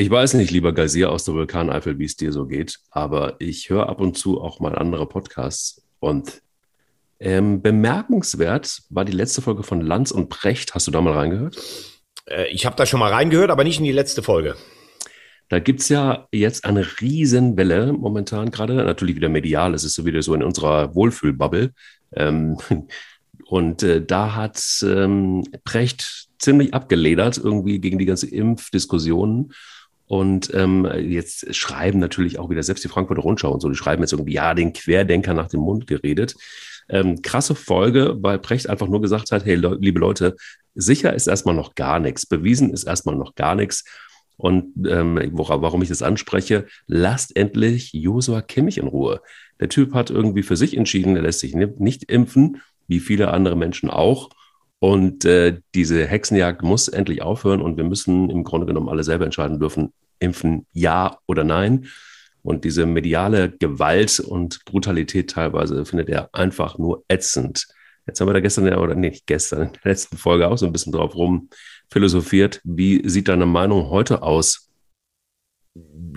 Ich weiß nicht, lieber Geysir aus der Vulkaneifel, wie es dir so geht, aber ich höre ab und zu auch mal andere Podcasts und ähm, bemerkenswert war die letzte Folge von Lanz und Brecht. Hast du da mal reingehört? Äh, ich habe da schon mal reingehört, aber nicht in die letzte Folge. Da gibt es ja jetzt eine Riesenwelle momentan gerade, natürlich wieder medial, es ist so wieder so in unserer Wohlfühlbubble. Ähm, und äh, da hat ähm, Brecht ziemlich abgeledert irgendwie gegen die ganze Impfdiskussionen und ähm, jetzt schreiben natürlich auch wieder selbst die Frankfurter Rundschau und so, die schreiben jetzt irgendwie, ja, den Querdenker nach dem Mund geredet. Ähm, krasse Folge, weil Precht einfach nur gesagt hat, hey, le liebe Leute, sicher ist erstmal noch gar nichts, bewiesen ist erstmal noch gar nichts. Und ähm, warum ich das anspreche, lasst endlich Josua Kimmich in Ruhe. Der Typ hat irgendwie für sich entschieden, er lässt sich nicht impfen, wie viele andere Menschen auch. Und äh, diese Hexenjagd muss endlich aufhören und wir müssen im Grunde genommen alle selber entscheiden dürfen, impfen ja oder nein. Und diese mediale Gewalt und Brutalität teilweise findet er einfach nur ätzend. Jetzt haben wir da gestern, oder nicht gestern, in der letzten Folge auch so ein bisschen drauf rum philosophiert. Wie sieht deine Meinung heute aus?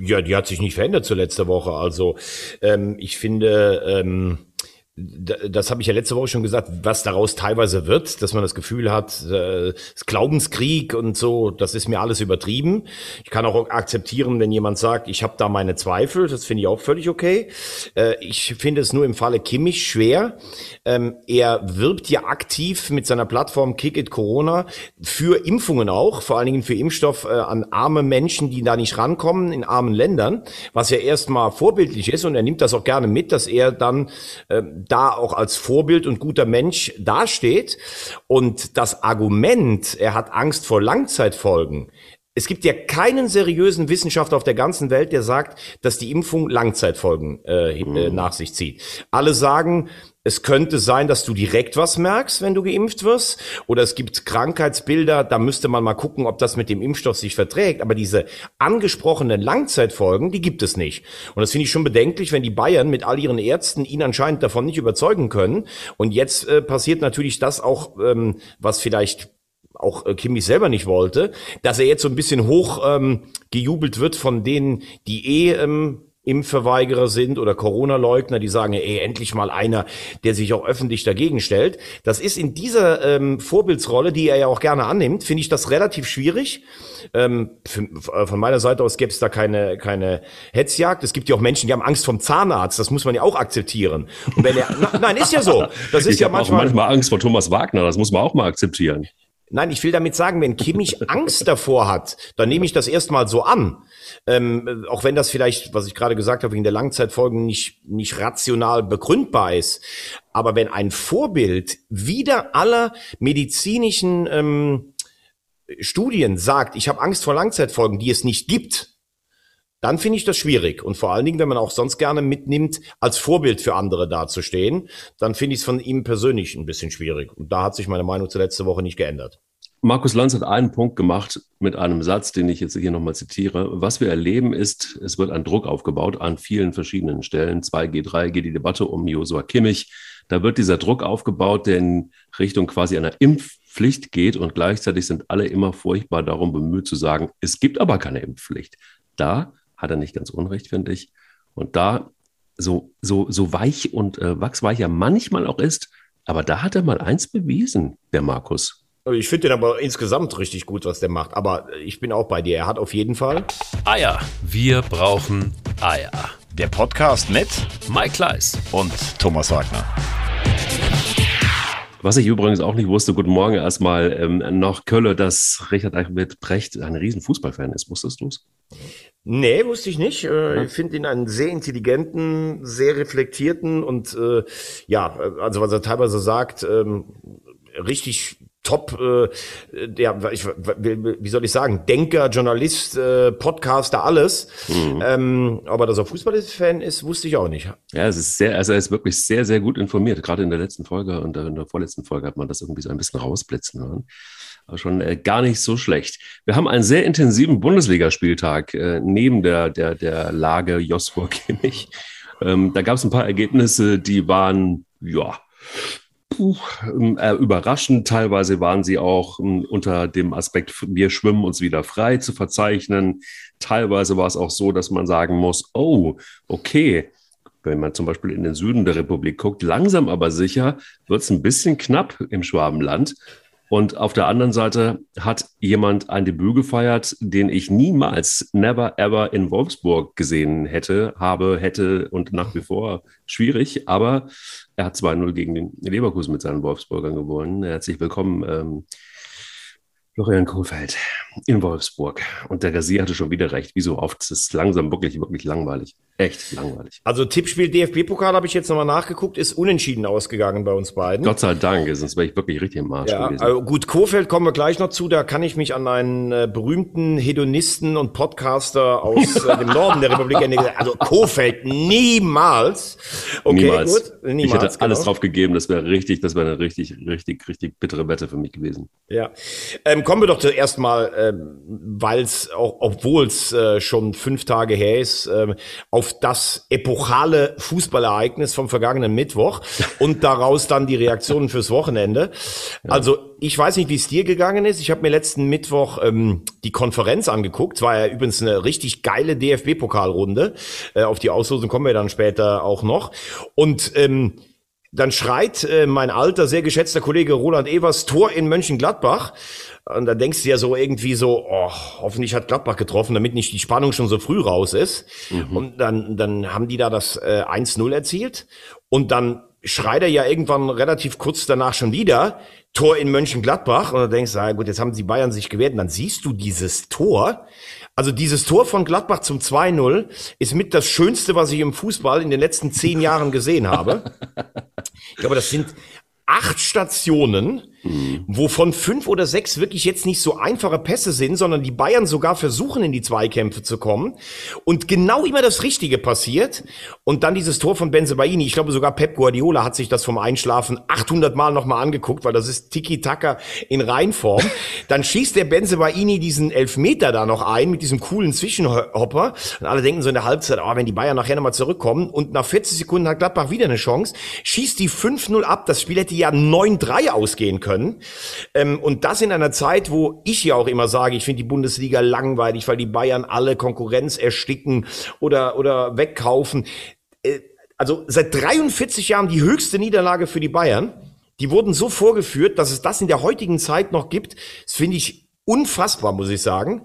Ja, die hat sich nicht verändert zur letzten Woche. Also ähm, ich finde, ähm, das habe ich ja letzte Woche schon gesagt, was daraus teilweise wird, dass man das Gefühl hat, äh, Glaubenskrieg und so, das ist mir alles übertrieben. Ich kann auch akzeptieren, wenn jemand sagt, ich habe da meine Zweifel, das finde ich auch völlig okay. Äh, ich finde es nur im Falle Kimmich schwer. Ähm, er wirbt ja aktiv mit seiner Plattform Kick It Corona für Impfungen auch, vor allen Dingen für Impfstoff äh, an arme Menschen, die da nicht rankommen in armen Ländern, was ja erstmal vorbildlich ist und er nimmt das auch gerne mit, dass er dann da auch als Vorbild und guter Mensch dasteht. Und das Argument, er hat Angst vor Langzeitfolgen, es gibt ja keinen seriösen Wissenschaftler auf der ganzen Welt, der sagt, dass die Impfung Langzeitfolgen äh, mhm. nach sich zieht. Alle sagen, es könnte sein, dass du direkt was merkst, wenn du geimpft wirst. Oder es gibt Krankheitsbilder, da müsste man mal gucken, ob das mit dem Impfstoff sich verträgt. Aber diese angesprochenen Langzeitfolgen, die gibt es nicht. Und das finde ich schon bedenklich, wenn die Bayern mit all ihren Ärzten ihn anscheinend davon nicht überzeugen können. Und jetzt äh, passiert natürlich das auch, ähm, was vielleicht auch äh, Kimmich selber nicht wollte, dass er jetzt so ein bisschen hoch ähm, gejubelt wird von denen, die eh ähm, Impfverweigerer sind oder Corona-Leugner, die sagen, ey, endlich mal einer, der sich auch öffentlich dagegen stellt. Das ist in dieser ähm, Vorbildsrolle, die er ja auch gerne annimmt, finde ich das relativ schwierig. Ähm, für, von meiner Seite aus gäbe es da keine, keine Hetzjagd. Es gibt ja auch Menschen, die haben Angst vom Zahnarzt. Das muss man ja auch akzeptieren. Und wenn er, na, nein, ist ja so. Das ist ich ja manchmal, auch manchmal Angst vor Thomas Wagner. Das muss man auch mal akzeptieren. Nein, ich will damit sagen, wenn Kimmich Angst davor hat, dann nehme ich das erstmal so an. Ähm, auch wenn das vielleicht, was ich gerade gesagt habe, wegen der Langzeitfolgen nicht, nicht rational begründbar ist. Aber wenn ein Vorbild wieder aller medizinischen ähm, Studien sagt, ich habe Angst vor Langzeitfolgen, die es nicht gibt, dann finde ich das schwierig. Und vor allen Dingen, wenn man auch sonst gerne mitnimmt, als Vorbild für andere dazustehen, dann finde ich es von ihm persönlich ein bisschen schwierig. Und da hat sich meine Meinung zur letzten Woche nicht geändert. Markus Lanz hat einen Punkt gemacht mit einem Satz, den ich jetzt hier nochmal zitiere. Was wir erleben ist, es wird ein Druck aufgebaut an vielen verschiedenen Stellen. 2G, 3G, die Debatte um Josua Kimmich. Da wird dieser Druck aufgebaut, der in Richtung quasi einer Impfpflicht geht und gleichzeitig sind alle immer furchtbar darum bemüht zu sagen, es gibt aber keine Impfpflicht. Da hat er nicht ganz unrecht, finde ich. Und da, so, so, so weich und äh, wachsweich er manchmal auch ist, aber da hat er mal eins bewiesen, der Markus. Ich finde den aber insgesamt richtig gut, was der macht. Aber ich bin auch bei dir. Er hat auf jeden Fall Eier. Wir brauchen Eier. Der Podcast mit Mike Kleiss und Thomas Wagner. Was ich übrigens auch nicht wusste, guten Morgen erstmal ähm, noch Kölle, dass Richard David Brecht ein riesen Fußballfan ist. Wusstest du es? Nee, wusste ich nicht. Äh, ich finde ihn einen sehr intelligenten, sehr reflektierten und äh, ja, also was er teilweise sagt, ähm, richtig top, äh, der, ich, wie soll ich sagen, Denker, Journalist, äh, Podcaster, alles. Mhm. Ähm, aber dass er Fußballfan ist, wusste ich auch nicht. Ja, es ist sehr, also er ist wirklich sehr, sehr gut informiert. Gerade in der letzten Folge und in der vorletzten Folge hat man das irgendwie so ein bisschen rausblitzen hören. Aber schon äh, gar nicht so schlecht. Wir haben einen sehr intensiven Bundesligaspieltag äh, neben der, der, der Lage Josburg Kimmich. Ähm, da gab es ein paar Ergebnisse, die waren, ja, puh, äh, überraschend. Teilweise waren sie auch äh, unter dem Aspekt, wir schwimmen uns wieder frei zu verzeichnen. Teilweise war es auch so, dass man sagen muss, oh, okay, wenn man zum Beispiel in den Süden der Republik guckt, langsam aber sicher wird es ein bisschen knapp im Schwabenland. Und auf der anderen Seite hat jemand ein Debüt gefeiert, den ich niemals, never ever in Wolfsburg gesehen hätte, habe, hätte und nach wie vor schwierig. Aber er hat 2-0 gegen den Leverkusen mit seinen Wolfsburgern gewonnen. Herzlich willkommen, ähm, Florian Kohlfeld in Wolfsburg. Und der Gazier hatte schon wieder recht. Wie so oft. Es ist langsam wirklich, wirklich langweilig. Echt langweilig. Also Tippspiel DFB-Pokal habe ich jetzt nochmal nachgeguckt, ist unentschieden ausgegangen bei uns beiden. Gott sei Dank, sonst wäre ich wirklich richtig im Marsch ja, gewesen. Also gut, Kofeld kommen wir gleich noch zu. Da kann ich mich an einen äh, berühmten Hedonisten und Podcaster aus äh, dem Norden der Republik erinnern. Also Kofeld niemals. Okay, niemals. gut. Niemals, ich hätte alles genau. drauf gegeben. Das wäre richtig, das wäre eine richtig, richtig, richtig bittere Wette für mich gewesen. Ja. Ähm, kommen wir doch zuerst mal, ähm, weil es, obwohl es äh, schon fünf Tage her ist, ähm, auf auf das epochale Fußballereignis vom vergangenen Mittwoch und daraus dann die Reaktionen fürs Wochenende. Also ich weiß nicht, wie es dir gegangen ist. Ich habe mir letzten Mittwoch ähm, die Konferenz angeguckt. Es war ja übrigens eine richtig geile DFB-Pokalrunde. Äh, auf die Auslosung kommen wir dann später auch noch. Und ähm, dann schreit äh, mein alter, sehr geschätzter Kollege Roland Evers Tor in Mönchengladbach. Und da denkst du ja so irgendwie so, oh, hoffentlich hat Gladbach getroffen, damit nicht die Spannung schon so früh raus ist. Mhm. Und dann, dann haben die da das äh, 1-0 erzielt. Und dann schreit er ja irgendwann relativ kurz danach schon wieder, Tor in Mönchengladbach. Und dann denkst du, ah, gut, jetzt haben die Bayern sich gewehrt. Und dann siehst du dieses Tor. Also dieses Tor von Gladbach zum 2-0 ist mit das Schönste, was ich im Fußball in den letzten zehn Jahren gesehen habe. Ich glaube, das sind acht Stationen, mhm. wovon fünf oder sechs wirklich jetzt nicht so einfache Pässe sind, sondern die Bayern sogar versuchen, in die Zweikämpfe zu kommen. Und genau immer das Richtige passiert. Und dann dieses Tor von Benzebaini. Ich glaube, sogar Pep Guardiola hat sich das vom Einschlafen 800 Mal nochmal angeguckt, weil das ist Tiki-Taka in Reinform. Dann schießt der Benzebaini diesen Elfmeter da noch ein mit diesem coolen Zwischenhopper. Und alle denken so in der Halbzeit, oh, wenn die Bayern nachher nochmal zurückkommen. Und nach 40 Sekunden hat Gladbach wieder eine Chance. Schießt die 5-0 ab. Das Spiel hätte ja 9-3 ausgehen können. Ähm, und das in einer Zeit, wo ich ja auch immer sage, ich finde die Bundesliga langweilig, weil die Bayern alle Konkurrenz ersticken oder, oder wegkaufen. Äh, also seit 43 Jahren die höchste Niederlage für die Bayern. Die wurden so vorgeführt, dass es das in der heutigen Zeit noch gibt. Das finde ich unfassbar, muss ich sagen.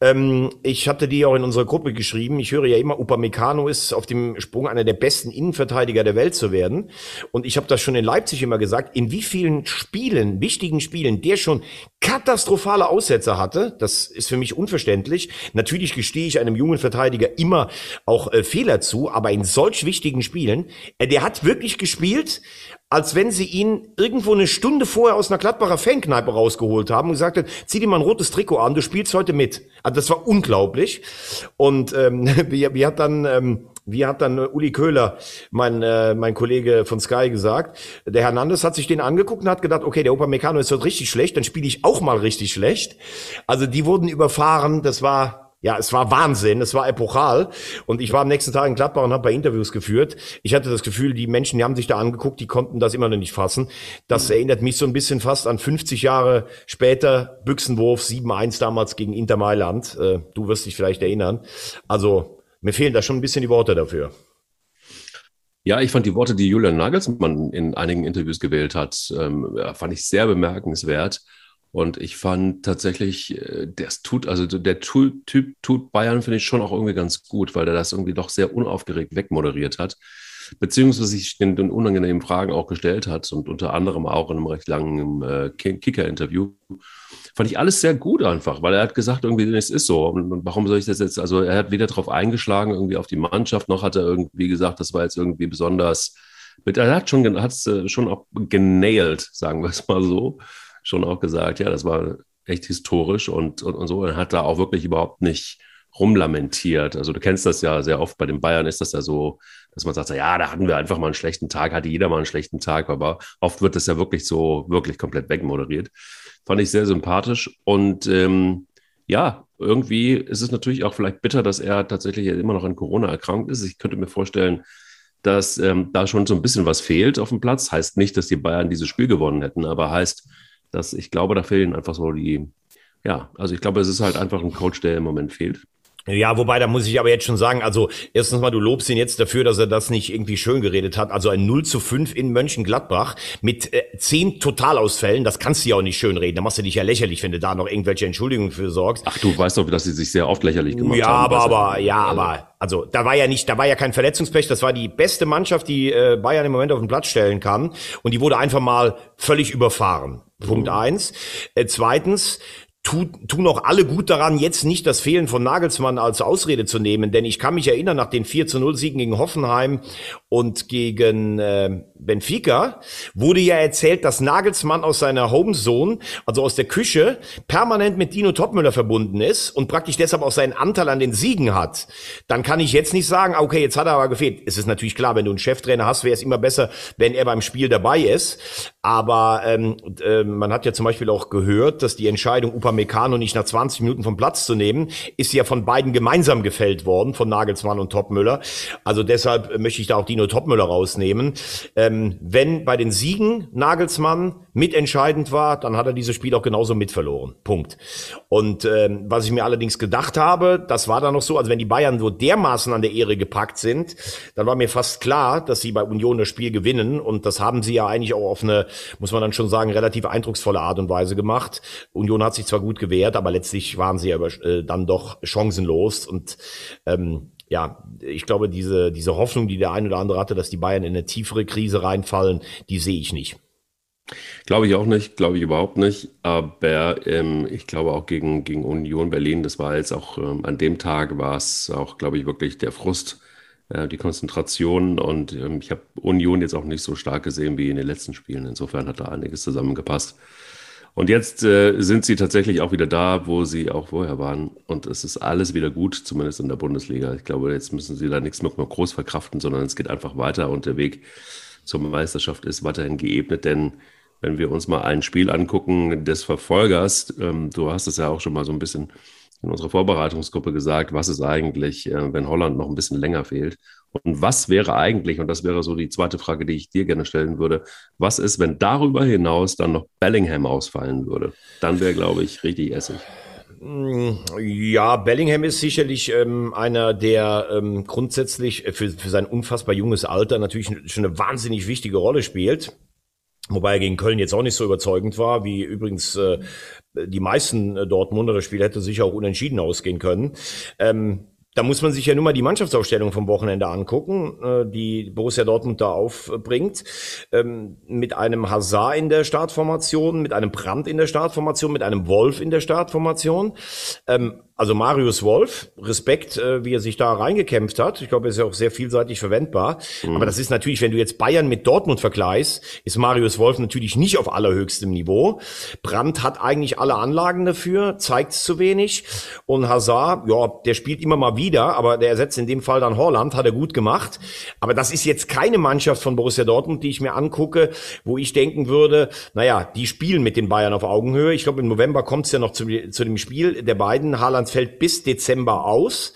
Ähm, ich hatte die auch in unserer Gruppe geschrieben. Ich höre ja immer, Upamecano ist auf dem Sprung einer der besten Innenverteidiger der Welt zu werden. Und ich habe das schon in Leipzig immer gesagt, in wie vielen Spielen, wichtigen Spielen, der schon katastrophale Aussätze hatte. Das ist für mich unverständlich. Natürlich gestehe ich einem jungen Verteidiger immer auch äh, Fehler zu, aber in solch wichtigen Spielen, äh, der hat wirklich gespielt, als wenn sie ihn irgendwo eine Stunde vorher aus einer Gladbacher Fankneipe rausgeholt haben und gesagt hat, zieh dir mal ein rotes Trikot an, du spielst heute mit. Also das war unglaublich. Und ähm, wie, wie hat dann... Ähm, wie hat dann Uli Köhler, mein, äh, mein Kollege von Sky, gesagt? Der Hernandez hat sich den angeguckt und hat gedacht, okay, der Opa Meccano ist heute richtig schlecht, dann spiele ich auch mal richtig schlecht. Also die wurden überfahren, das war ja, es war Wahnsinn, es war epochal. Und ich war am nächsten Tag in Gladbach und habe bei Interviews geführt. Ich hatte das Gefühl, die Menschen, die haben sich da angeguckt, die konnten das immer noch nicht fassen. Das erinnert mich so ein bisschen fast an 50 Jahre später, Büchsenwurf 7-1 damals gegen Inter Mailand. Äh, du wirst dich vielleicht erinnern. Also mir fehlen da schon ein bisschen die Worte dafür. Ja, ich fand die Worte, die Julian Nagelsmann in einigen Interviews gewählt hat, ähm, fand ich sehr bemerkenswert. Und ich fand tatsächlich, äh, das tut, also der Typ tut Bayern, finde ich schon auch irgendwie ganz gut, weil er das irgendwie doch sehr unaufgeregt wegmoderiert hat, beziehungsweise sich den, den unangenehmen Fragen auch gestellt hat und unter anderem auch in einem recht langen äh, Kicker-Interview. Fand ich alles sehr gut einfach, weil er hat gesagt, irgendwie, es ist so. Und, warum soll ich das jetzt, also er hat weder darauf eingeschlagen, irgendwie auf die Mannschaft, noch hat er irgendwie gesagt, das war jetzt irgendwie besonders, er hat hat es äh, schon auch genailt, sagen wir es mal so schon auch gesagt, ja, das war echt historisch und, und, und so. Er hat da auch wirklich überhaupt nicht rumlamentiert. Also du kennst das ja sehr oft, bei den Bayern ist das ja so, dass man sagt, ja, da hatten wir einfach mal einen schlechten Tag, hatte jeder mal einen schlechten Tag, aber oft wird das ja wirklich so, wirklich komplett wegmoderiert. Fand ich sehr sympathisch und ähm, ja, irgendwie ist es natürlich auch vielleicht bitter, dass er tatsächlich immer noch an Corona erkrankt ist. Ich könnte mir vorstellen, dass ähm, da schon so ein bisschen was fehlt auf dem Platz. Heißt nicht, dass die Bayern dieses Spiel gewonnen hätten, aber heißt, dass ich glaube, da fehlen einfach so die, ja, also ich glaube, es ist halt einfach ein Coach, der im Moment fehlt. Ja, wobei, da muss ich aber jetzt schon sagen, also erstens mal, du lobst ihn jetzt dafür, dass er das nicht irgendwie schön geredet hat. Also ein 0 zu 5 in Mönchengladbach mit äh, zehn Totalausfällen, das kannst du ja auch nicht schön reden. Da machst du dich ja lächerlich, wenn du da noch irgendwelche Entschuldigungen für sorgst. Ach, du weißt doch, dass sie sich sehr oft lächerlich gemacht ja, haben. Aber, aber, ja, aber, also da war ja nicht, da war ja kein Verletzungspech, das war die beste Mannschaft, die äh, Bayern im Moment auf den Platz stellen kann. Und die wurde einfach mal völlig überfahren. Punkt mhm. eins. Äh, zweitens, tu, tun auch alle gut daran, jetzt nicht das Fehlen von Nagelsmann als Ausrede zu nehmen, denn ich kann mich erinnern, nach den 4 zu 0 Siegen gegen Hoffenheim und gegen äh, Benfica wurde ja erzählt, dass Nagelsmann aus seiner Homezone, also aus der Küche, permanent mit Dino Topmüller verbunden ist und praktisch deshalb auch seinen Anteil an den Siegen hat. Dann kann ich jetzt nicht sagen, okay, jetzt hat er aber gefehlt. Es ist natürlich klar, wenn du einen Cheftrainer hast, wäre es immer besser, wenn er beim Spiel dabei ist. Aber ähm, äh, man hat ja zum Beispiel auch gehört, dass die Entscheidung, Upamecano nicht nach 20 Minuten vom Platz zu nehmen, ist ja von beiden gemeinsam gefällt worden, von Nagelsmann und Topmüller. Also deshalb möchte ich da auch Dino Topmüller rausnehmen. Ähm, wenn bei den Siegen Nagelsmann mitentscheidend war, dann hat er dieses Spiel auch genauso mitverloren. Punkt. Und ähm, was ich mir allerdings gedacht habe, das war dann noch so, also wenn die Bayern so dermaßen an der Ehre gepackt sind, dann war mir fast klar, dass sie bei Union das Spiel gewinnen. Und das haben sie ja eigentlich auch auf eine muss man dann schon sagen, relativ eindrucksvolle Art und Weise gemacht. Union hat sich zwar gut gewehrt, aber letztlich waren sie aber äh, dann doch chancenlos und ähm, ja, ich glaube, diese, diese Hoffnung, die der ein oder andere hatte, dass die Bayern in eine tiefere Krise reinfallen, die sehe ich nicht. Glaube ich auch nicht, glaube ich überhaupt nicht. Aber ähm, ich glaube auch gegen, gegen Union Berlin, das war jetzt auch ähm, an dem Tag, war es auch, glaube ich, wirklich der Frust, äh, die Konzentration. Und ähm, ich habe Union jetzt auch nicht so stark gesehen wie in den letzten Spielen. Insofern hat da einiges zusammengepasst. Und jetzt äh, sind sie tatsächlich auch wieder da, wo sie auch vorher waren. Und es ist alles wieder gut, zumindest in der Bundesliga. Ich glaube, jetzt müssen sie da nichts mehr groß verkraften, sondern es geht einfach weiter und der Weg zur Meisterschaft ist weiterhin geebnet, denn wenn wir uns mal ein Spiel angucken des Verfolgers, ähm, du hast es ja auch schon mal so ein bisschen in unserer Vorbereitungsgruppe gesagt, was ist eigentlich, äh, wenn Holland noch ein bisschen länger fehlt? Und was wäre eigentlich, und das wäre so die zweite Frage, die ich dir gerne stellen würde, was ist, wenn darüber hinaus dann noch Bellingham ausfallen würde? Dann wäre, glaube ich, richtig Essig. Ja, Bellingham ist sicherlich ähm, einer, der ähm, grundsätzlich für, für sein unfassbar junges Alter natürlich schon eine wahnsinnig wichtige Rolle spielt. Wobei er gegen Köln jetzt auch nicht so überzeugend war, wie übrigens äh, die meisten äh, Dortmunder. Das Spiel hätte sicher auch unentschieden ausgehen können. Ähm, da muss man sich ja nur mal die Mannschaftsaufstellung vom Wochenende angucken, äh, die Borussia Dortmund da aufbringt. Ähm, mit einem Hazard in der Startformation, mit einem Brandt in der Startformation, mit einem Wolf in der Startformation. Also Marius Wolf, Respekt, äh, wie er sich da reingekämpft hat. Ich glaube, er ist ja auch sehr vielseitig verwendbar. Mhm. Aber das ist natürlich, wenn du jetzt Bayern mit Dortmund vergleichst, ist Marius Wolf natürlich nicht auf allerhöchstem Niveau. Brandt hat eigentlich alle Anlagen dafür, zeigt es zu wenig. Und Hazard, ja, der spielt immer mal wieder, aber der ersetzt in dem Fall dann Holland, hat er gut gemacht. Aber das ist jetzt keine Mannschaft von Borussia Dortmund, die ich mir angucke, wo ich denken würde, naja, die spielen mit den Bayern auf Augenhöhe. Ich glaube, im November kommt es ja noch zu, zu dem Spiel der beiden, Haaland Fällt bis Dezember aus,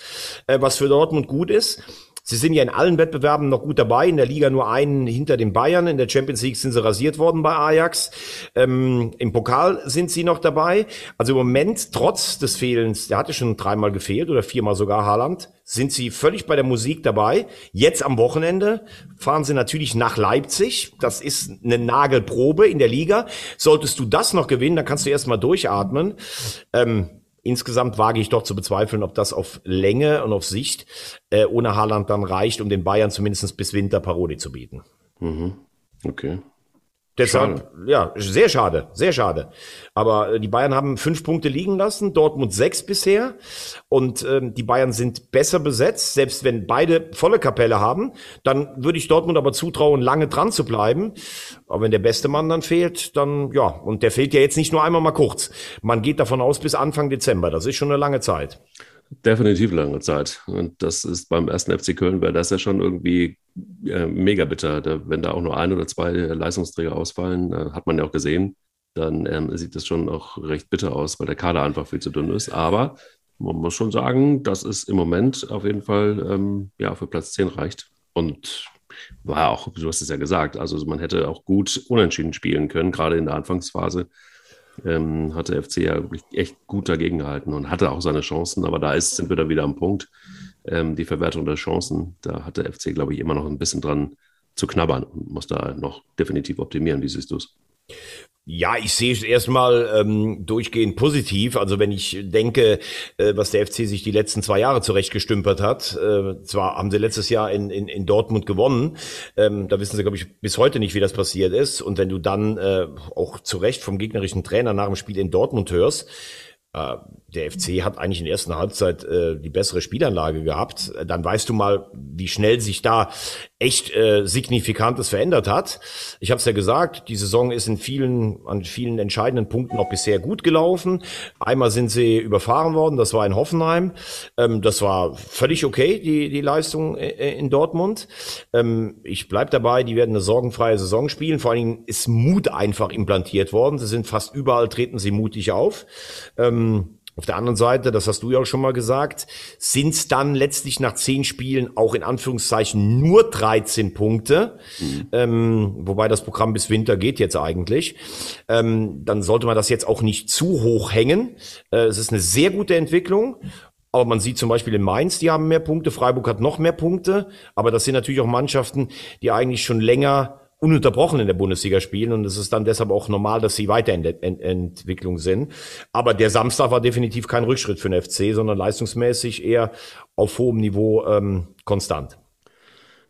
äh, was für Dortmund gut ist. Sie sind ja in allen Wettbewerben noch gut dabei. In der Liga nur einen hinter den Bayern. In der Champions League sind sie rasiert worden bei Ajax. Ähm, Im Pokal sind sie noch dabei. Also im Moment, trotz des Fehlens, der hatte schon dreimal gefehlt oder viermal sogar Haaland, sind sie völlig bei der Musik dabei. Jetzt am Wochenende fahren sie natürlich nach Leipzig. Das ist eine Nagelprobe in der Liga. Solltest du das noch gewinnen, dann kannst du erstmal durchatmen. Ähm, Insgesamt wage ich doch zu bezweifeln, ob das auf Länge und auf Sicht äh, ohne Haaland dann reicht, um den Bayern zumindest bis Winter Paroli zu bieten. Mhm. Okay. Deshalb, schade. ja, sehr schade, sehr schade. Aber äh, die Bayern haben fünf Punkte liegen lassen, Dortmund sechs bisher. Und ähm, die Bayern sind besser besetzt. Selbst wenn beide volle Kapelle haben, dann würde ich Dortmund aber zutrauen, lange dran zu bleiben. Aber wenn der beste Mann dann fehlt, dann ja, und der fehlt ja jetzt nicht nur einmal mal kurz. Man geht davon aus bis Anfang Dezember. Das ist schon eine lange Zeit. Definitiv lange Zeit. Und das ist beim ersten FC Köln wäre das ja schon irgendwie äh, mega bitter. Da, wenn da auch nur ein oder zwei Leistungsträger ausfallen, äh, hat man ja auch gesehen, dann ähm, sieht das schon auch recht bitter aus, weil der Kader einfach viel zu dünn ist. Aber man muss schon sagen, dass es im Moment auf jeden Fall ähm, ja, für Platz 10 reicht. Und war auch, du hast es ja gesagt, also man hätte auch gut unentschieden spielen können, gerade in der Anfangsphase. Ähm, hat der FC ja wirklich echt gut dagegen gehalten und hatte auch seine Chancen, aber da ist, sind wir dann wieder am Punkt. Ähm, die Verwertung der Chancen, da hat der FC, glaube ich, immer noch ein bisschen dran zu knabbern und muss da noch definitiv optimieren. Wie siehst du es? Ja, ich sehe es erstmal ähm, durchgehend positiv. Also wenn ich denke, äh, was der FC sich die letzten zwei Jahre zurechtgestümpert hat, äh, zwar haben sie letztes Jahr in, in, in Dortmund gewonnen, ähm, da wissen sie, glaube ich, bis heute nicht, wie das passiert ist. Und wenn du dann äh, auch zu Recht vom gegnerischen Trainer nach dem Spiel in Dortmund hörst, der FC hat eigentlich in der ersten Halbzeit äh, die bessere Spielanlage gehabt. Dann weißt du mal, wie schnell sich da echt äh, signifikantes verändert hat. Ich habe es ja gesagt, die Saison ist in vielen an vielen entscheidenden Punkten auch bisher gut gelaufen. Einmal sind sie überfahren worden, das war in Hoffenheim. Ähm, das war völlig okay, die die Leistung äh, in Dortmund. Ähm, ich bleib dabei, die werden eine sorgenfreie Saison spielen. Vor allen Dingen ist Mut einfach implantiert worden. Sie sind fast überall treten sie mutig auf. Ähm, auf der anderen Seite, das hast du ja auch schon mal gesagt, sind es dann letztlich nach zehn Spielen auch in Anführungszeichen nur 13 Punkte, mhm. ähm, wobei das Programm bis Winter geht jetzt eigentlich. Ähm, dann sollte man das jetzt auch nicht zu hoch hängen. Äh, es ist eine sehr gute Entwicklung. Aber man sieht zum Beispiel in Mainz, die haben mehr Punkte, Freiburg hat noch mehr Punkte, aber das sind natürlich auch Mannschaften, die eigentlich schon länger ununterbrochen in der Bundesliga spielen und es ist dann deshalb auch normal, dass sie weiter in der Ent Entwicklung sind. Aber der Samstag war definitiv kein Rückschritt für den FC, sondern leistungsmäßig eher auf hohem Niveau ähm, konstant.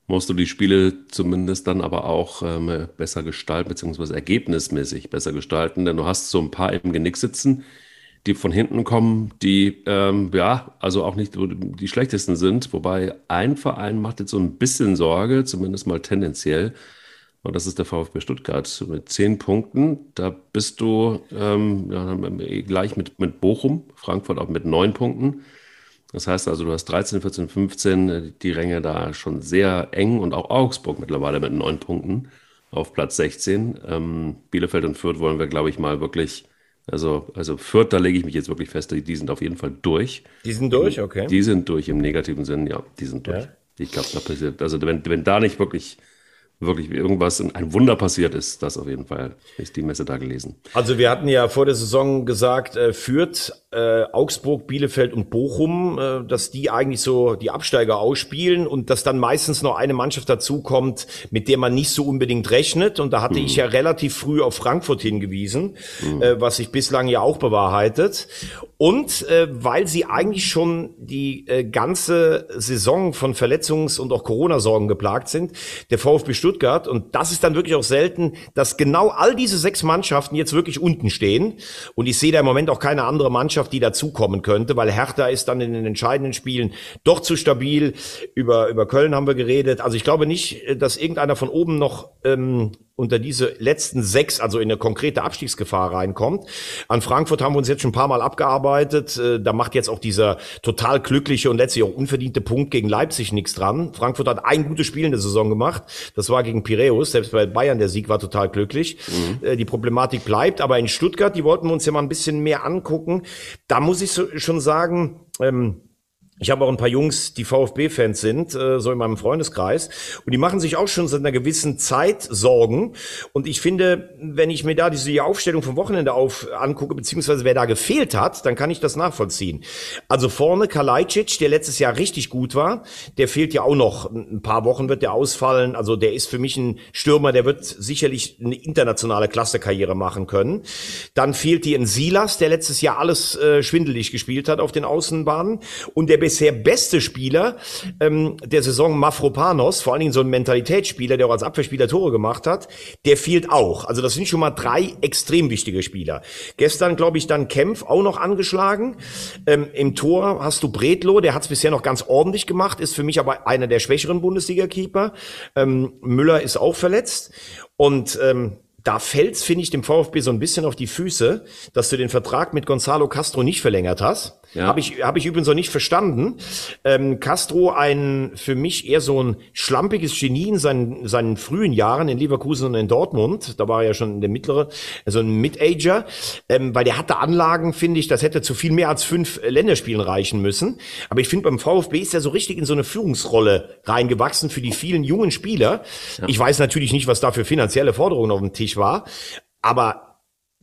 Musst du die Spiele zumindest dann aber auch ähm, besser gestalten, beziehungsweise ergebnismäßig besser gestalten, denn du hast so ein paar im Genick sitzen, die von hinten kommen, die ähm, ja, also auch nicht die schlechtesten sind, wobei ein Verein macht jetzt so ein bisschen Sorge, zumindest mal tendenziell. Und das ist der VfB Stuttgart mit zehn Punkten. Da bist du ähm, ja, gleich mit, mit Bochum, Frankfurt auch mit neun Punkten. Das heißt also, du hast 13, 14, 15, die Ränge da schon sehr eng und auch Augsburg mittlerweile mit neun Punkten auf Platz 16. Ähm, Bielefeld und Fürth wollen wir, glaube ich, mal wirklich, also, also Fürth, da lege ich mich jetzt wirklich fest, die, sind auf jeden Fall durch. Die sind durch, okay. Die sind durch im negativen Sinn, ja, die sind durch. Ja. Ich glaube, da passiert, also wenn, wenn da nicht wirklich wirklich irgendwas, ein Wunder passiert ist, das auf jeden Fall ist die Messe da gelesen. Also wir hatten ja vor der Saison gesagt, äh, Fürth, äh, Augsburg, Bielefeld und Bochum, äh, dass die eigentlich so die Absteiger ausspielen und dass dann meistens noch eine Mannschaft dazukommt, mit der man nicht so unbedingt rechnet. Und da hatte mhm. ich ja relativ früh auf Frankfurt hingewiesen, mhm. äh, was sich bislang ja auch bewahrheitet. Und äh, weil sie eigentlich schon die äh, ganze Saison von Verletzungs- und auch Corona-Sorgen geplagt sind, der VfB Stuttgart Stuttgart. Und das ist dann wirklich auch selten, dass genau all diese sechs Mannschaften jetzt wirklich unten stehen. Und ich sehe da im Moment auch keine andere Mannschaft, die dazukommen könnte, weil Hertha ist dann in den entscheidenden Spielen doch zu stabil. Über, über Köln haben wir geredet. Also ich glaube nicht, dass irgendeiner von oben noch ähm, unter diese letzten sechs, also in eine konkrete Abstiegsgefahr reinkommt. An Frankfurt haben wir uns jetzt schon ein paar Mal abgearbeitet. Äh, da macht jetzt auch dieser total glückliche und letztlich auch unverdiente Punkt gegen Leipzig nichts dran. Frankfurt hat ein gutes Spiel in der Saison gemacht. Das war gegen Piräus. Selbst bei Bayern der Sieg war total glücklich. Mhm. Äh, die Problematik bleibt. Aber in Stuttgart, die wollten wir uns ja mal ein bisschen mehr angucken. Da muss ich schon sagen, ähm, ich habe auch ein paar Jungs, die VfB-Fans sind, äh, so in meinem Freundeskreis. Und die machen sich auch schon seit einer gewissen Zeit Sorgen. Und ich finde, wenn ich mir da diese Aufstellung vom Wochenende auf angucke, beziehungsweise wer da gefehlt hat, dann kann ich das nachvollziehen. Also vorne Kalajdzic, der letztes Jahr richtig gut war, der fehlt ja auch noch. Ein paar Wochen wird der ausfallen. Also der ist für mich ein Stürmer, der wird sicherlich eine internationale Klassekarriere machen können. Dann fehlt dir ein Silas, der letztes Jahr alles äh, schwindelig gespielt hat auf den Außenbahnen. Und der bisher beste Spieler ähm, der Saison, Mafropanos, vor allen Dingen so ein Mentalitätsspieler, der auch als Abwehrspieler Tore gemacht hat, der fehlt auch. Also das sind schon mal drei extrem wichtige Spieler. Gestern, glaube ich, dann Kempf auch noch angeschlagen. Ähm, Im Tor hast du Bredlo, der hat es bisher noch ganz ordentlich gemacht, ist für mich aber einer der schwächeren Bundesliga-Keeper. Ähm, Müller ist auch verletzt. Und ähm, da fällt's, finde ich, dem VfB so ein bisschen auf die Füße, dass du den Vertrag mit Gonzalo Castro nicht verlängert hast. Ja. Habe ich, hab ich übrigens noch nicht verstanden. Ähm, Castro ein für mich eher so ein schlampiges Genie in seinen, seinen frühen Jahren in Leverkusen und in Dortmund. Da war er ja schon in der mittlere, also ein Mid-Ager. Ähm, weil der hatte Anlagen, finde ich, das hätte zu viel mehr als fünf Länderspielen reichen müssen. Aber ich finde, beim VfB ist er so richtig in so eine Führungsrolle reingewachsen für die vielen jungen Spieler. Ja. Ich weiß natürlich nicht, was da für finanzielle Forderungen auf dem Tisch war. Aber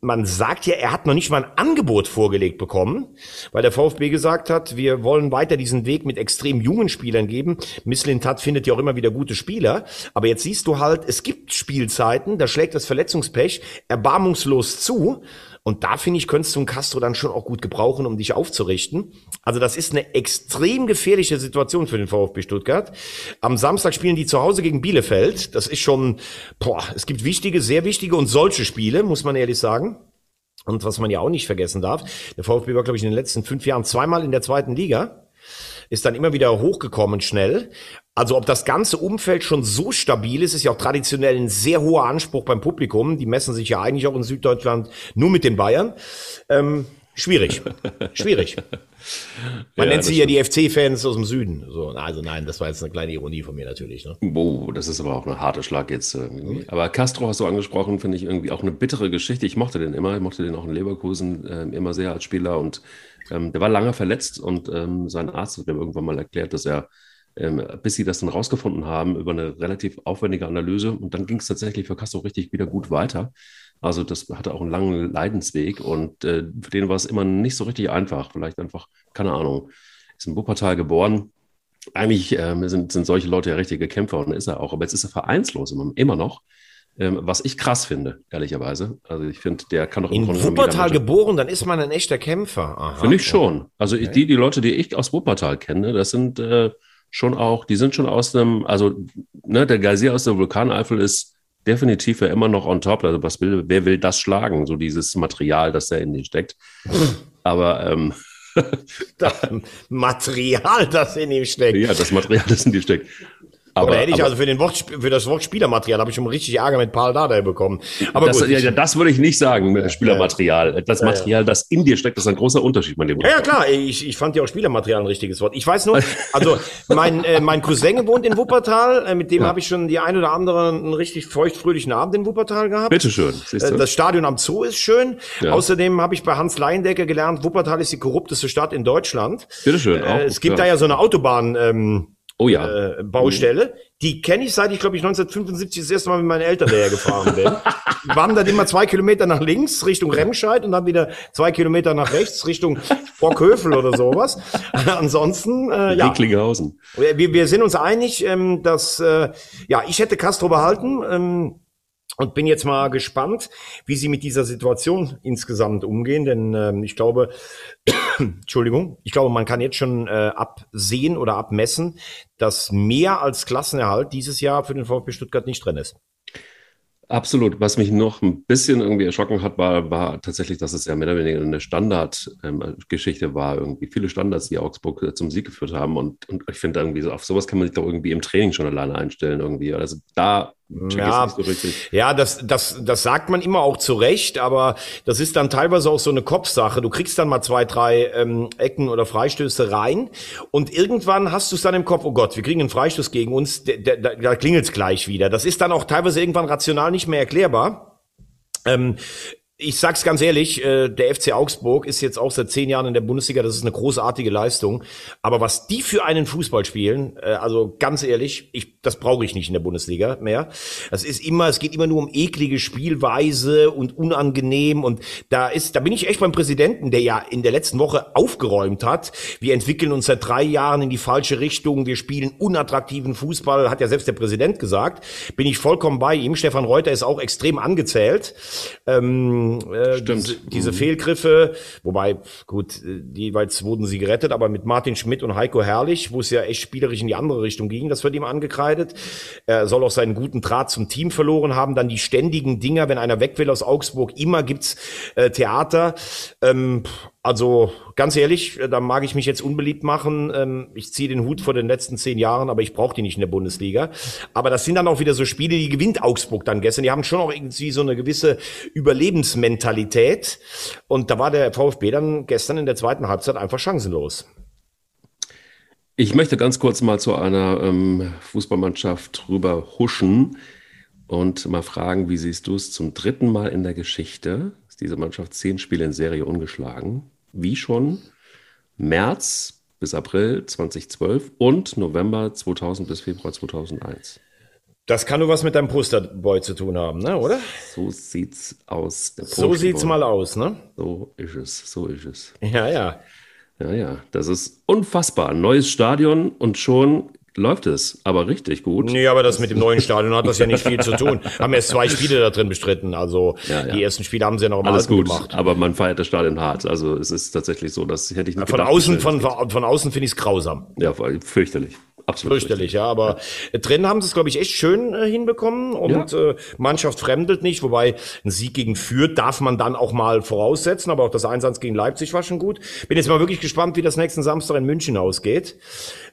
man sagt ja, er hat noch nicht mal ein Angebot vorgelegt bekommen, weil der VfB gesagt hat, wir wollen weiter diesen Weg mit extrem jungen Spielern geben. Misslintat findet ja auch immer wieder gute Spieler, aber jetzt siehst du halt, es gibt Spielzeiten, da schlägt das Verletzungspech erbarmungslos zu. Und da finde ich, könntest du einen Castro dann schon auch gut gebrauchen, um dich aufzurichten. Also das ist eine extrem gefährliche Situation für den VfB Stuttgart. Am Samstag spielen die zu Hause gegen Bielefeld. Das ist schon, boah, es gibt wichtige, sehr wichtige und solche Spiele, muss man ehrlich sagen. Und was man ja auch nicht vergessen darf, der VfB war, glaube ich, in den letzten fünf Jahren zweimal in der zweiten Liga ist dann immer wieder hochgekommen schnell. Also ob das ganze Umfeld schon so stabil ist, ist ja auch traditionell ein sehr hoher Anspruch beim Publikum. Die messen sich ja eigentlich auch in Süddeutschland nur mit den Bayern. Ähm, schwierig, schwierig. Man ja, nennt sie ja die FC-Fans aus dem Süden. So, also nein, das war jetzt eine kleine Ironie von mir natürlich. Ne? Oh, das ist aber auch eine harte Schlag jetzt. Irgendwie. Aber Castro hast du angesprochen, finde ich irgendwie auch eine bittere Geschichte. Ich mochte den immer, ich mochte den auch in Leverkusen äh, immer sehr als Spieler und ähm, der war lange verletzt und ähm, sein Arzt hat mir irgendwann mal erklärt, dass er bis sie das dann rausgefunden haben über eine relativ aufwendige Analyse. Und dann ging es tatsächlich für Castro richtig wieder gut weiter. Also das hatte auch einen langen Leidensweg und äh, für den war es immer nicht so richtig einfach. Vielleicht einfach, keine Ahnung, ist in Wuppertal geboren. Eigentlich ähm, sind, sind solche Leute ja richtige Kämpfer und ist er auch. Aber jetzt ist er vereinslos immer, immer noch. Ähm, was ich krass finde, ehrlicherweise. Also ich finde, der kann doch im In Wuppertal geboren, dann ist man ein echter Kämpfer. Finde ich schon. Also okay. die, die Leute, die ich aus Wuppertal kenne, das sind äh, schon auch, die sind schon aus einem, also ne, der Geysir aus der Vulkaneifel ist definitiv ja immer noch on top. Also was will, wer will das schlagen? So dieses Material, das da in dir steckt. Aber ähm, das Material, das in ihm steckt. Ja, das Material, das in dir steckt. Aber, Oder hätte ich aber, also für, den Wort, für das Wort Spielermaterial habe ich schon richtig Ärger mit Paul Dardai bekommen. Aber das, gut, ja, das würde ich nicht sagen mit Spielermaterial. Das ja, Material, das in dir steckt, ist ein großer Unterschied, mein Lieber. Ja, ja, klar. Ich, ich fand ja auch Spielermaterial ein richtiges Wort. Ich weiß nur, also mein, äh, mein Cousin wohnt in Wuppertal. Äh, mit dem ja. habe ich schon die ein oder andere einen richtig feuchtfröhlichen Abend in Wuppertal gehabt. Bitteschön. Äh, das Stadion am Zoo ist schön. Ja. Außerdem habe ich bei Hans Leindecker gelernt, Wuppertal ist die korrupteste Stadt in Deutschland. Bitteschön. Auch, äh, es gibt da ja so eine Autobahn. Ähm, oh ja. Äh, Baustelle. Die kenne ich seit ich, glaube ich, 1975 das erste Mal mit meinen Eltern daher gefahren bin. Wir waren dann immer zwei Kilometer nach links Richtung Remscheid und dann wieder zwei Kilometer nach rechts Richtung Borkhövel oder sowas. Ansonsten, äh, ja. Wir, wir sind uns einig, ähm, dass, äh, ja, ich hätte Castro behalten. Ähm, und bin jetzt mal gespannt, wie sie mit dieser Situation insgesamt umgehen, denn ähm, ich glaube, Entschuldigung, ich glaube, man kann jetzt schon äh, absehen oder abmessen, dass mehr als Klassenerhalt dieses Jahr für den VfB Stuttgart nicht drin ist. Absolut. Was mich noch ein bisschen irgendwie erschrocken hat, war, war tatsächlich, dass es ja mehr oder weniger eine Standardgeschichte ähm, war. Irgendwie viele Standards, die Augsburg äh, zum Sieg geführt haben. Und, und ich finde irgendwie, so, auf sowas kann man sich doch irgendwie im Training schon alleine einstellen irgendwie. Also da ja, so ja, das, das, das sagt man immer auch zu Recht, aber das ist dann teilweise auch so eine Kopfsache. Du kriegst dann mal zwei, drei ähm, Ecken oder Freistöße rein und irgendwann hast du es dann im Kopf, oh Gott, wir kriegen einen Freistoß gegen uns, da, da, da klingelt es gleich wieder. Das ist dann auch teilweise irgendwann rational nicht mehr erklärbar. Ähm, ich sag's ganz ehrlich, äh, der FC Augsburg ist jetzt auch seit zehn Jahren in der Bundesliga, das ist eine großartige Leistung. Aber was die für einen Fußball spielen, äh, also ganz ehrlich, ich, das brauche ich nicht in der Bundesliga mehr. Das ist immer, es geht immer nur um eklige Spielweise und unangenehm. Und da ist, da bin ich echt beim Präsidenten, der ja in der letzten Woche aufgeräumt hat. Wir entwickeln uns seit drei Jahren in die falsche Richtung. Wir spielen unattraktiven Fußball, hat ja selbst der Präsident gesagt. Bin ich vollkommen bei ihm. Stefan Reuter ist auch extrem angezählt. Ähm, äh, diese, diese mhm. Fehlgriffe, wobei, gut, jeweils wurden sie gerettet, aber mit Martin Schmidt und Heiko Herrlich, wo es ja echt spielerisch in die andere Richtung ging, das wird ihm angekreidet. Er soll auch seinen guten Draht zum Team verloren haben. Dann die ständigen Dinger, wenn einer weg will aus Augsburg, immer gibt's äh, Theater. Ähm, also ganz ehrlich, äh, da mag ich mich jetzt unbeliebt machen. Ähm, ich ziehe den Hut vor den letzten zehn Jahren, aber ich brauche die nicht in der Bundesliga. Aber das sind dann auch wieder so Spiele, die gewinnt Augsburg dann gestern. Die haben schon auch irgendwie so eine gewisse Überlebens Angriffsmentalität. Und da war der VfB dann gestern in der zweiten Halbzeit einfach chancenlos. Ich möchte ganz kurz mal zu einer ähm, Fußballmannschaft rüber huschen und mal fragen, wie siehst du es zum dritten Mal in der Geschichte? Ist diese Mannschaft zehn Spiele in Serie ungeschlagen? Wie schon März bis April 2012 und November 2000 bis Februar 2001. Das kann nur was mit deinem Posterboy zu tun haben, ne? oder? So sieht's aus. so sieht's mal aus, ne? So ist es, so ist es. Ja, ja. Ja, ja, das ist unfassbar. Neues Stadion und schon läuft es, aber richtig gut. Nee, aber das mit dem neuen Stadion hat das ja nicht viel zu tun. Haben erst zwei Spiele da drin bestritten. Also ja, ja. die ersten Spiele haben sie ja noch im Alles gut, gemacht. Aber man feiert das Stadion hart. Also es ist tatsächlich so, dass hätte ich nicht Von gedacht, außen, von, von außen finde ich es grausam. Ja, fürchterlich. Absolut. Fürchterlich, ja. Aber ja. drin haben sie es, glaube ich, echt schön äh, hinbekommen und ja. äh, Mannschaft fremdelt nicht, wobei ein Sieg gegen Fürth darf man dann auch mal voraussetzen, aber auch das Einsatz gegen Leipzig war schon gut. Bin jetzt mal wirklich gespannt, wie das nächsten Samstag in München ausgeht.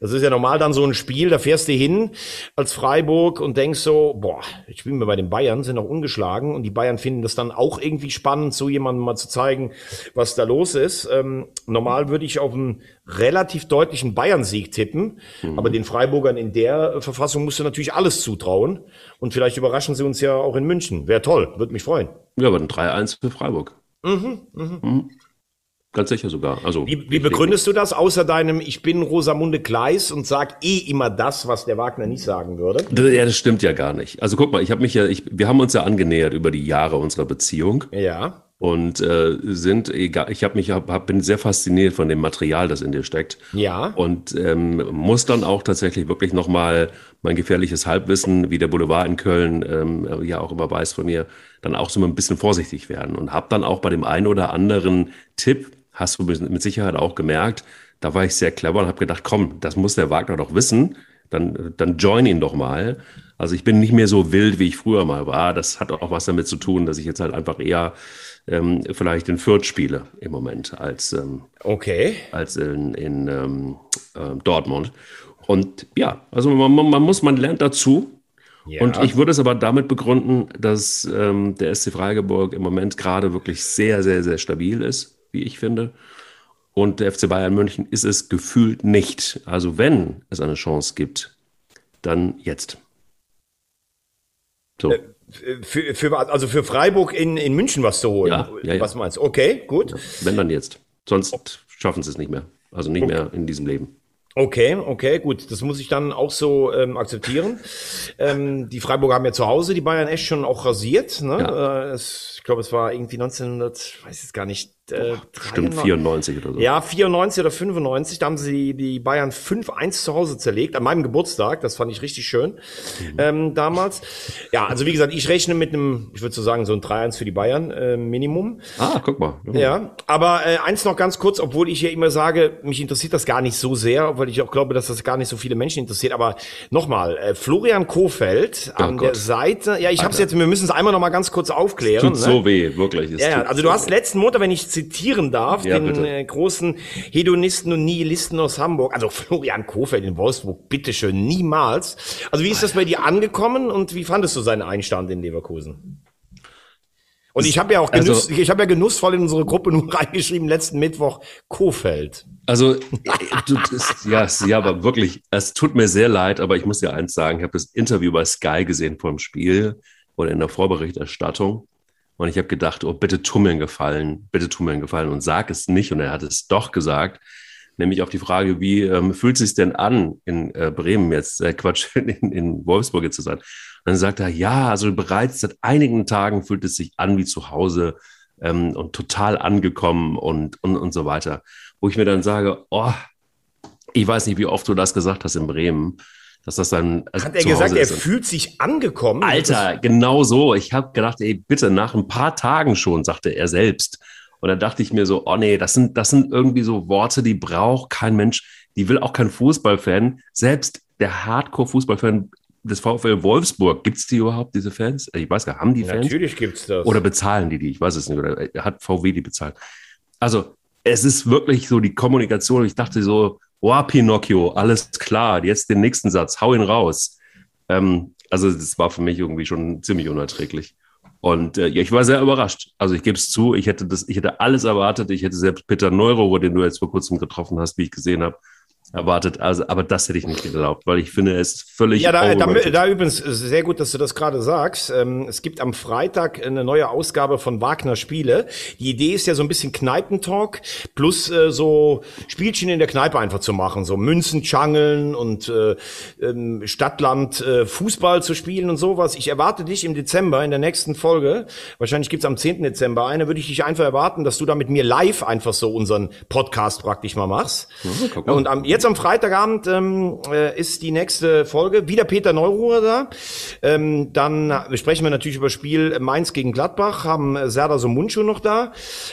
Das ist ja normal dann so ein Spiel, da fährst du hin als Freiburg und denkst so, boah, ich bin mir bei den Bayern, sind noch ungeschlagen und die Bayern finden das dann auch irgendwie spannend, so jemandem mal zu zeigen, was da los ist. Ähm, normal würde ich auf einen relativ deutlichen Bayern-Sieg tippen, mhm. aber den Freiburgern in der Verfassung musst du natürlich alles zutrauen und vielleicht überraschen sie uns ja auch in München. Wäre toll, würde mich freuen. Ja, aber ein 3-1 für Freiburg. Mhm, mh. Mhm. Ganz sicher sogar. Also, wie, wie begründest du das, außer deinem Ich bin Rosamunde Kleis und sag eh immer das, was der Wagner nicht sagen würde? Ja, das stimmt ja gar nicht. Also guck mal, ich habe mich ja, ich, wir haben uns ja angenähert über die Jahre unserer Beziehung. Ja. Und äh, sind egal, ich habe mich hab, hab, bin sehr fasziniert von dem Material, das in dir steckt. Ja. Und ähm, muss dann auch tatsächlich wirklich nochmal mein gefährliches Halbwissen, wie der Boulevard in Köln ähm, ja auch immer weiß von mir, dann auch so ein bisschen vorsichtig werden. Und habe dann auch bei dem einen oder anderen Tipp, hast du mit Sicherheit auch gemerkt, da war ich sehr clever und habe gedacht, komm, das muss der Wagner doch wissen, dann, dann join ihn doch mal. Also ich bin nicht mehr so wild, wie ich früher mal war. Das hat auch was damit zu tun, dass ich jetzt halt einfach eher ähm, vielleicht in Fürth spiele im Moment als, ähm, okay. als in, in ähm, äh, Dortmund. Und ja, also man, man, muss, man lernt dazu. Ja. Und ich würde es aber damit begründen, dass ähm, der SC Freiburg im Moment gerade wirklich sehr, sehr, sehr stabil ist wie ich finde. Und der FC Bayern München ist es gefühlt nicht. Also wenn es eine Chance gibt, dann jetzt. So. Äh, für, für, also für Freiburg in, in München was zu holen. Ja, ja, ja. Was meinst du? Okay, gut. wenn dann jetzt. Sonst schaffen sie es nicht mehr. Also nicht okay. mehr in diesem Leben. Okay, okay, gut. Das muss ich dann auch so ähm, akzeptieren. ähm, die Freiburger haben ja zu Hause die Bayern echt schon auch rasiert. Ne? Äh, es, ich glaube, es war irgendwie 1900, weiß ich gar nicht, äh, Stimmt, 94 oder so. Ja, 94 oder 95, da haben sie die Bayern 5-1 zu Hause zerlegt, an meinem Geburtstag, das fand ich richtig schön mhm. ähm, damals. Ja, also wie gesagt, ich rechne mit einem, ich würde so sagen, so ein 3-1 für die Bayern, äh, Minimum. Ah, guck mal. Mal. Ja, aber äh, eins noch ganz kurz, obwohl ich ja immer sage, mich interessiert das gar nicht so sehr, weil ich auch glaube, dass das gar nicht so viele Menschen interessiert, aber nochmal, äh, Florian Kofeld oh an Gott. der Seite, ja, ich habe es jetzt, wir müssen es einmal noch mal ganz kurz aufklären. Es tut ne? so weh, wirklich. ja, ja, also du hast letzten Montag, wenn ich zitieren darf, ja, den äh, großen Hedonisten und Nihilisten aus Hamburg, also Florian Kofeld in Wolfsburg, bitteschön, niemals. Also wie ist das bei dir angekommen und wie fandest du seinen Einstand in Leverkusen? Und ich habe ja auch Genuss, also, ich habe ja genussvoll in unsere Gruppe nur reingeschrieben letzten Mittwoch Kofeld. Also du, das, ja, ja, aber wirklich, es tut mir sehr leid, aber ich muss dir eins sagen, ich habe das Interview bei Sky gesehen vor dem Spiel oder in der Vorberichterstattung und ich habe gedacht, oh, bitte tu mir einen Gefallen, bitte tu mir einen Gefallen und sag es nicht. Und er hat es doch gesagt, nämlich auf die Frage, wie ähm, fühlt es sich denn an, in äh, Bremen jetzt, äh, Quatsch, in, in Wolfsburg jetzt zu sein? Und dann sagt er, ja, also bereits seit einigen Tagen fühlt es sich an wie zu Hause ähm, und total angekommen und, und, und so weiter. Wo ich mir dann sage, oh, ich weiß nicht, wie oft du das gesagt hast in Bremen dass das dann. Also Hat er gesagt, er fühlt sich angekommen? Alter, genau so. Ich habe gedacht, ey, bitte, nach ein paar Tagen schon, sagte er selbst. Und dann dachte ich mir so, oh nee, das sind, das sind irgendwie so Worte, die braucht kein Mensch, die will auch kein Fußballfan. Selbst der Hardcore-Fußballfan des VfL Wolfsburg, gibt es die überhaupt, diese Fans? Ich weiß gar nicht, haben die Fans? Natürlich gibt's das. Oder bezahlen die die? Ich weiß es nicht. Oder hat VW die bezahlt? Also, es ist wirklich so die Kommunikation. Ich dachte so, oh, Pinocchio, alles klar, jetzt den nächsten Satz, hau ihn raus. Ähm, also das war für mich irgendwie schon ziemlich unerträglich. Und äh, ich war sehr überrascht. Also ich gebe es zu, ich hätte das, ich hätte alles erwartet. Ich hätte selbst Peter Neuro, den du jetzt vor kurzem getroffen hast, wie ich gesehen habe, erwartet. Also, aber das hätte ich nicht erlaubt, weil ich finde, es ist völlig. Ja, da, da, da übrigens sehr gut, dass du das gerade sagst. Ähm, es gibt am Freitag eine neue Ausgabe von Wagner Spiele. Die Idee ist ja so ein bisschen Kneipentalk plus äh, so Spielchen in der Kneipe einfach zu machen, so Münzen changeln und äh, ähm, Stadtland äh, Fußball zu spielen und sowas. Ich erwarte dich im Dezember in der nächsten Folge. Wahrscheinlich gibt's am 10. Dezember eine. Würde ich dich einfach erwarten, dass du da mit mir live einfach so unseren Podcast praktisch mal machst. Ja, und am, jetzt am Freitagabend ähm, äh, ist die nächste Folge. Wieder Peter Neuruhr da. Ähm, dann sprechen wir natürlich über Spiel Mainz gegen Gladbach, haben Serdar Somuncu noch da.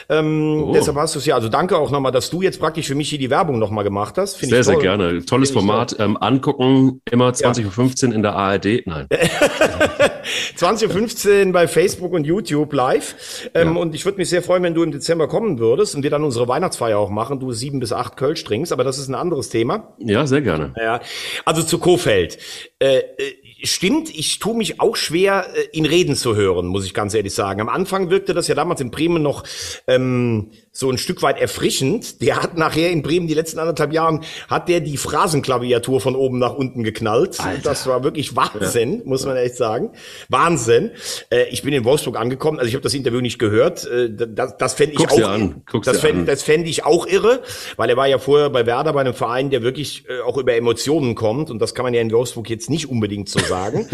Ähm, oh. Deshalb hast du es ja, also danke auch nochmal, dass du jetzt praktisch für mich hier die Werbung nochmal gemacht hast. Find sehr, sehr gerne. Tolles Find Format. Ähm, angucken, immer 20.15 Uhr in der ARD. Nein. 20.15 Uhr bei Facebook und YouTube live. Ähm, ja. Und ich würde mich sehr freuen, wenn du im Dezember kommen würdest und wir dann unsere Weihnachtsfeier auch machen. Du sieben bis acht Kölsch trinkst, aber das ist ein anderes Thema. Ja, sehr gerne. Ja, also zu Kofeld. Äh, äh stimmt, ich tue mich auch schwer, äh, ihn reden zu hören, muss ich ganz ehrlich sagen. Am Anfang wirkte das ja damals in Bremen noch ähm, so ein Stück weit erfrischend. Der hat nachher in Bremen die letzten anderthalb Jahren, hat der die Phrasenklaviatur von oben nach unten geknallt. Alter. Das war wirklich Wahnsinn, ja. muss man echt sagen. Wahnsinn. Äh, ich bin in Wolfsburg angekommen, also ich habe das Interview nicht gehört. Äh, das das fände ich Guck's auch, an. Guck's das fände das fänd ich auch irre, weil er war ja vorher bei Werder, bei einem Verein, der wirklich äh, auch über Emotionen kommt. Und das kann man ja in Wolfsburg jetzt nicht unbedingt so sagen.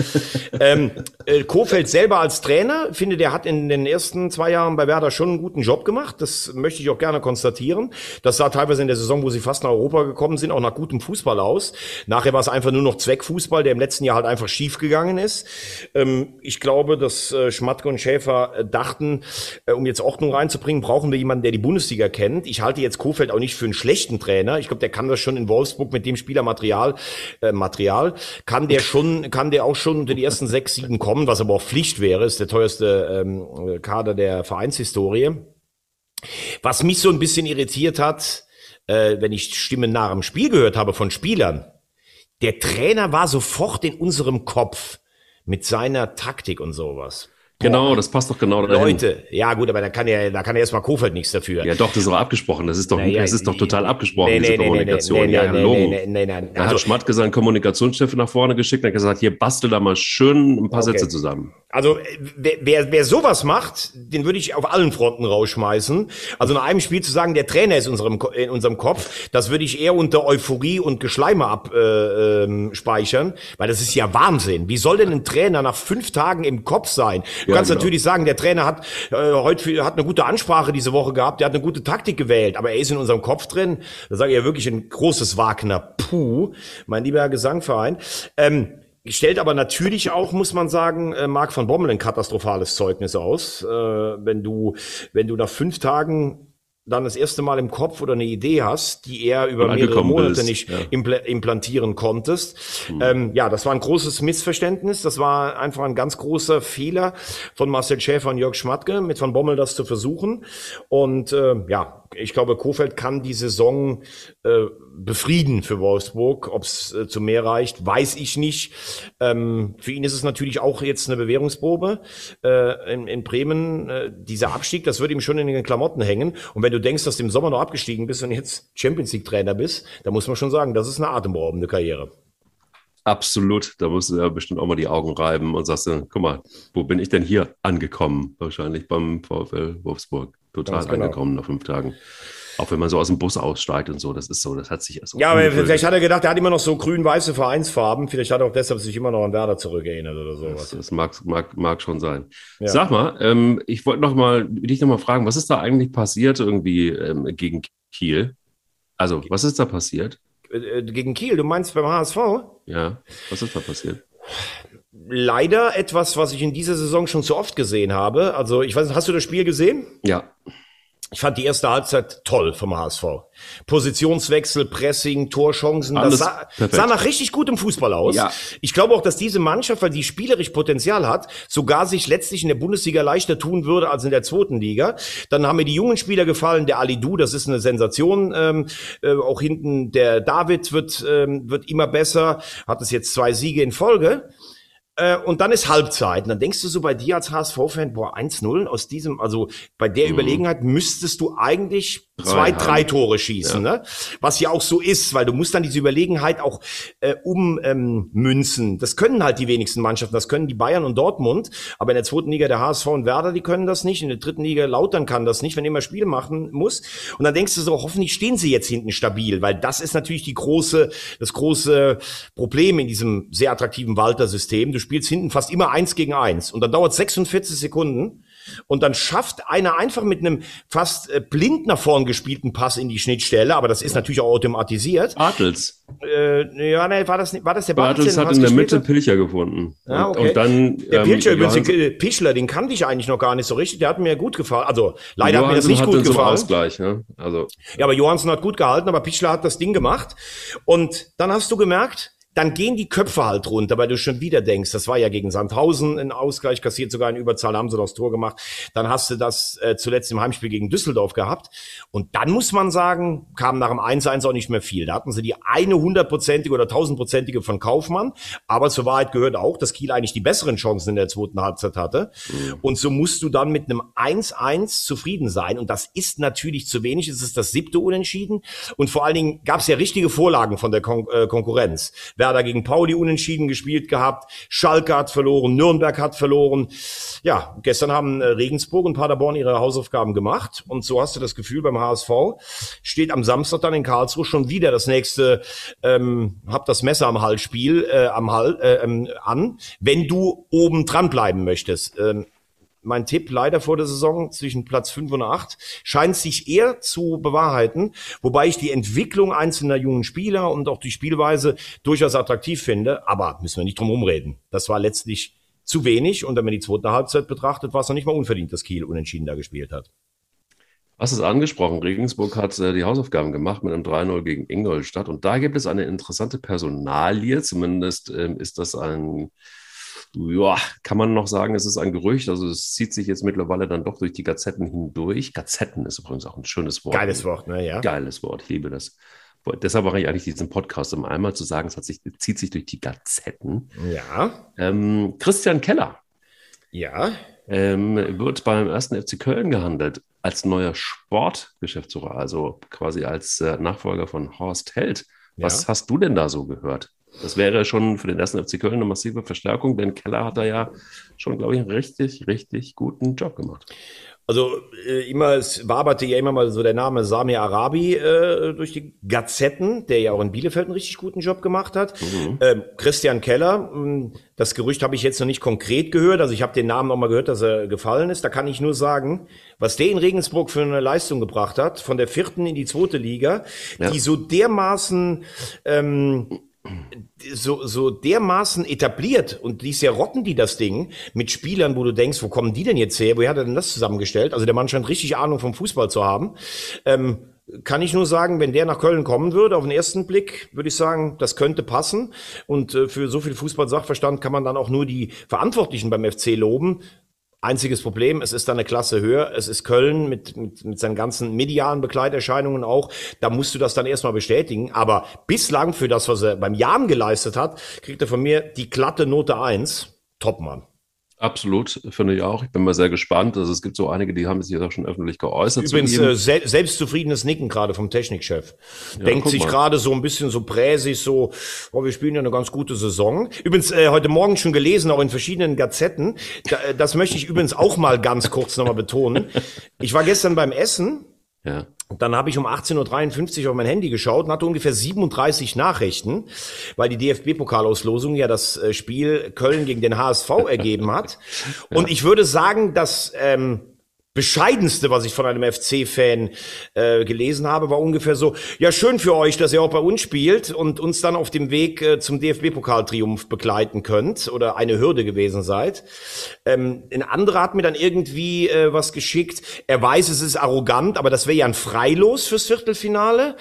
ähm, äh, Kofeld selber als Trainer, finde, der hat in den ersten zwei Jahren bei Werder schon einen guten Job gemacht. Das möchte ich auch gerne konstatieren. Das sah teilweise in der Saison, wo sie fast nach Europa gekommen sind, auch nach gutem Fußball aus. Nachher war es einfach nur noch Zweckfußball, der im letzten Jahr halt einfach schief gegangen ist. Ähm, ich glaube, dass äh, Schmatke und Schäfer äh, dachten, äh, um jetzt Ordnung reinzubringen, brauchen wir jemanden, der die Bundesliga kennt. Ich halte jetzt Kofeld auch nicht für einen schlechten Trainer. Ich glaube, der kann das schon in Wolfsburg mit dem Spielermaterial, äh, Material, kann der schon, kann der auch schon unter die ersten sechs, sieben kommen, was aber auch Pflicht wäre, ist der teuerste ähm, Kader der Vereinshistorie. Was mich so ein bisschen irritiert hat, äh, wenn ich Stimmen nach dem Spiel gehört habe von Spielern, der Trainer war sofort in unserem Kopf mit seiner Taktik und sowas. Genau, das passt doch genau dahin. Leute, ja gut, aber da kann ja, da kann ja erstmal Kofeld nichts dafür. Ja doch, das ist doch abgesprochen. Das ist doch, naja, das ist doch total abgesprochen, nee, diese nee, Kommunikation. Nee, ja, nee, Logo. Nee, nee, nee, Da also, hat Schmatke seinen Kommunikationschef nach vorne geschickt und hat gesagt, hier bastel da mal schön ein paar okay. Sätze zusammen. Also wer, wer, wer sowas macht, den würde ich auf allen Fronten rausschmeißen. Also nach einem Spiel zu sagen, der Trainer ist in unserem, in unserem Kopf, das würde ich eher unter Euphorie und Geschleime abspeichern, äh, ähm, weil das ist ja Wahnsinn. Wie soll denn ein Trainer nach fünf Tagen im Kopf sein? Du ja, kannst genau. natürlich sagen, der Trainer hat äh, heute hat eine gute Ansprache diese Woche gehabt, der hat eine gute Taktik gewählt, aber er ist in unserem Kopf drin. Da sage ich ja wirklich ein großes Wagner. Puh, mein lieber Gesangverein. Ähm, Stellt aber natürlich auch, muss man sagen, äh, Marc von Bommel ein katastrophales Zeugnis aus. Äh, wenn du, wenn du nach fünf Tagen dann das erste Mal im Kopf oder eine Idee hast, die er über mehrere Monate bist. nicht ja. impl implantieren konntest. Hm. Ähm, ja, das war ein großes Missverständnis. Das war einfach ein ganz großer Fehler von Marcel Schäfer und Jörg Schmatke, mit Van Bommel das zu versuchen. Und äh, ja, ich glaube, Kofeld kann die Saison äh, befrieden für Wolfsburg. Ob es äh, zu mehr reicht, weiß ich nicht. Ähm, für ihn ist es natürlich auch jetzt eine Bewährungsprobe. Äh, in, in Bremen, äh, dieser Abstieg, das wird ihm schon in den Klamotten hängen. Und wenn du denkst, dass du im Sommer noch abgestiegen bist und jetzt Champions League Trainer bist, dann muss man schon sagen, das ist eine atemberaubende Karriere. Absolut, da musst du ja bestimmt auch mal die Augen reiben und sagst, guck mal, wo bin ich denn hier angekommen? Wahrscheinlich beim VfL Wolfsburg. Total genau. angekommen nach fünf Tagen. Auch wenn man so aus dem Bus aussteigt und so, das ist so, das hat sich so. Ja, aber vielleicht hat er gedacht, er hat immer noch so grün-weiße Vereinsfarben. Vielleicht hat er auch deshalb sich immer noch an Werder zurückerinnert oder sowas. Das, das mag, mag, mag schon sein. Ja. Sag mal, ähm, ich wollte noch mal, dich noch mal fragen, was ist da eigentlich passiert irgendwie ähm, gegen Kiel? Also, was ist da passiert? Äh, gegen Kiel, du meinst beim HSV? Ja, was ist da passiert? Leider etwas, was ich in dieser Saison schon zu oft gesehen habe. Also, ich weiß nicht, hast du das Spiel gesehen? Ja. Ich fand die erste Halbzeit toll vom HSV. Positionswechsel, Pressing, Torchancen, Alles das sah, sah nach richtig gutem Fußball aus. Ja. Ich glaube auch, dass diese Mannschaft, weil die spielerisch Potenzial hat, sogar sich letztlich in der Bundesliga leichter tun würde als in der zweiten Liga. Dann haben mir die jungen Spieler gefallen, der Ali Du, das ist eine Sensation. Ähm, äh, auch hinten der David wird, ähm, wird immer besser, hat es jetzt zwei Siege in Folge. Äh, und dann ist Halbzeit. Und dann denkst du so bei dir als HSV-Fan, boah, 1-0 aus diesem, also bei der mhm. Überlegenheit müsstest du eigentlich zwei, haben. drei Tore schießen, ja. ne? Was ja auch so ist, weil du musst dann diese Überlegenheit auch äh, ummünzen. Ähm, das können halt die wenigsten Mannschaften, das können die Bayern und Dortmund, aber in der zweiten Liga der HSV und Werder, die können das nicht. In der dritten Liga Lautern kann das nicht, wenn immer Spiele machen muss. Und dann denkst du so, hoffentlich stehen sie jetzt hinten stabil, weil das ist natürlich die große, das große Problem in diesem sehr attraktiven Walter-System. Du spielst hinten fast immer eins gegen eins und dann dauert 46 Sekunden und dann schafft einer einfach mit einem fast äh, blind nach vorn gespielten Pass in die Schnittstelle, aber das ist natürlich auch automatisiert. Bartels. Äh, ja, ne, war das, war das der Bartels? Bartels hat in der Mitte Pilcher gefunden. Ja, okay. Und dann, der ähm, Pilcher übrigens, den Pichler, den kannte ich eigentlich noch gar nicht so richtig, der hat mir gut gefallen. Also, leider hat mir das nicht gut gefallen. Ausgleich, ne? also. Ja, aber Johansson hat gut gehalten, aber Pichler hat das Ding gemacht. Und dann hast du gemerkt, dann gehen die Köpfe halt runter, weil du schon wieder denkst, das war ja gegen Sandhausen ein Ausgleich kassiert, sogar in Überzahl haben sie das Tor gemacht. Dann hast du das äh, zuletzt im Heimspiel gegen Düsseldorf gehabt. Und dann muss man sagen, kam nach dem 1-1 auch nicht mehr viel. Da hatten sie die eine hundertprozentige oder tausendprozentige von Kaufmann. Aber zur Wahrheit gehört auch, dass Kiel eigentlich die besseren Chancen in der zweiten Halbzeit hatte. Mhm. Und so musst du dann mit einem 1-1 zufrieden sein. Und das ist natürlich zu wenig. Es ist das siebte Unentschieden. Und vor allen Dingen gab es ja richtige Vorlagen von der Kon äh, Konkurrenz. Werder gegen Pauli unentschieden gespielt gehabt, Schalke hat verloren, Nürnberg hat verloren. Ja, gestern haben äh, Regensburg und Paderborn ihre Hausaufgaben gemacht und so hast du das Gefühl beim HSV steht am Samstag dann in Karlsruhe schon wieder das nächste ähm, hab das Messer am Hals Spiel äh, am Hals äh, ähm, an, wenn du oben dran bleiben möchtest. Ähm, mein Tipp leider vor der Saison zwischen Platz 5 und 8 scheint sich eher zu bewahrheiten, wobei ich die Entwicklung einzelner jungen Spieler und auch die Spielweise durchaus attraktiv finde, aber müssen wir nicht drum rumreden. Das war letztlich zu wenig und wenn man die zweite Halbzeit betrachtet, war es noch nicht mal unverdient, dass Kiel unentschieden da gespielt hat. Was ist angesprochen? Regensburg hat äh, die Hausaufgaben gemacht mit einem 3-0 gegen Ingolstadt und da gibt es eine interessante Personalie, zumindest ähm, ist das ein ja, kann man noch sagen, es ist ein Gerücht. Also es zieht sich jetzt mittlerweile dann doch durch die Gazetten hindurch. Gazetten ist übrigens auch ein schönes Wort. Geiles Wort, ne? Ja. Geiles Wort, ich liebe das. Deshalb mache ich eigentlich diesen Podcast, um einmal zu sagen, es hat sich, zieht sich durch die Gazetten. Ja. Ähm, Christian Keller. Ja. Ähm, wird beim ersten FC Köln gehandelt als neuer Sportgeschäftsführer, also quasi als äh, Nachfolger von Horst Held. Was ja. hast du denn da so gehört? Das wäre schon für den ersten FC Köln eine massive Verstärkung, denn Keller hat da ja schon, glaube ich, einen richtig, richtig guten Job gemacht. Also äh, immer, es waberte ja immer mal so der Name Samir Arabi äh, durch die Gazetten, der ja auch in Bielefeld einen richtig guten Job gemacht hat. Mhm. Ähm, Christian Keller, hm, das Gerücht habe ich jetzt noch nicht konkret gehört, also ich habe den Namen noch mal gehört, dass er gefallen ist. Da kann ich nur sagen, was der in Regensburg für eine Leistung gebracht hat, von der vierten in die zweite Liga, ja. die so dermaßen ähm, so, so dermaßen etabliert und dies ja rocken die das Ding mit Spielern, wo du denkst, wo kommen die denn jetzt her? Woher hat er denn das zusammengestellt? Also der Mann scheint richtig Ahnung vom Fußball zu haben. Ähm, kann ich nur sagen, wenn der nach Köln kommen würde, auf den ersten Blick, würde ich sagen, das könnte passen. Und äh, für so viel Fußball-Sachverstand kann man dann auch nur die Verantwortlichen beim FC loben. Einziges Problem, es ist dann eine Klasse höher, es ist Köln mit, mit, mit seinen ganzen medialen Begleiterscheinungen auch, da musst du das dann erstmal bestätigen. Aber bislang für das, was er beim Jan geleistet hat, kriegt er von mir die glatte Note eins. Topmann. Absolut, finde ich auch. Ich bin mal sehr gespannt. Also es gibt so einige, die haben sich jetzt auch schon öffentlich geäußert. Übrigens äh, se selbstzufriedenes Nicken gerade vom Technikchef. Ja, Denkt sich gerade so ein bisschen so präsig, so, oh, wir spielen ja eine ganz gute Saison. Übrigens äh, heute Morgen schon gelesen, auch in verschiedenen Gazetten. Da, äh, das möchte ich übrigens auch mal ganz kurz nochmal betonen. Ich war gestern beim Essen. Ja. Dann habe ich um 18.53 Uhr auf mein Handy geschaut und hatte ungefähr 37 Nachrichten, weil die DFB-Pokalauslosung ja das äh, Spiel Köln gegen den HSV ergeben hat. Und ich würde sagen, dass ähm, bescheidenste, was ich von einem FC-Fan äh, gelesen habe, war ungefähr so, ja, schön für euch, dass ihr auch bei uns spielt und uns dann auf dem Weg äh, zum DFB-Pokaltriumph begleiten könnt oder eine Hürde gewesen seid. Ähm, ein anderer hat mir dann irgendwie äh, was geschickt. Er weiß, es ist arrogant, aber das wäre ja ein Freilos fürs Viertelfinale.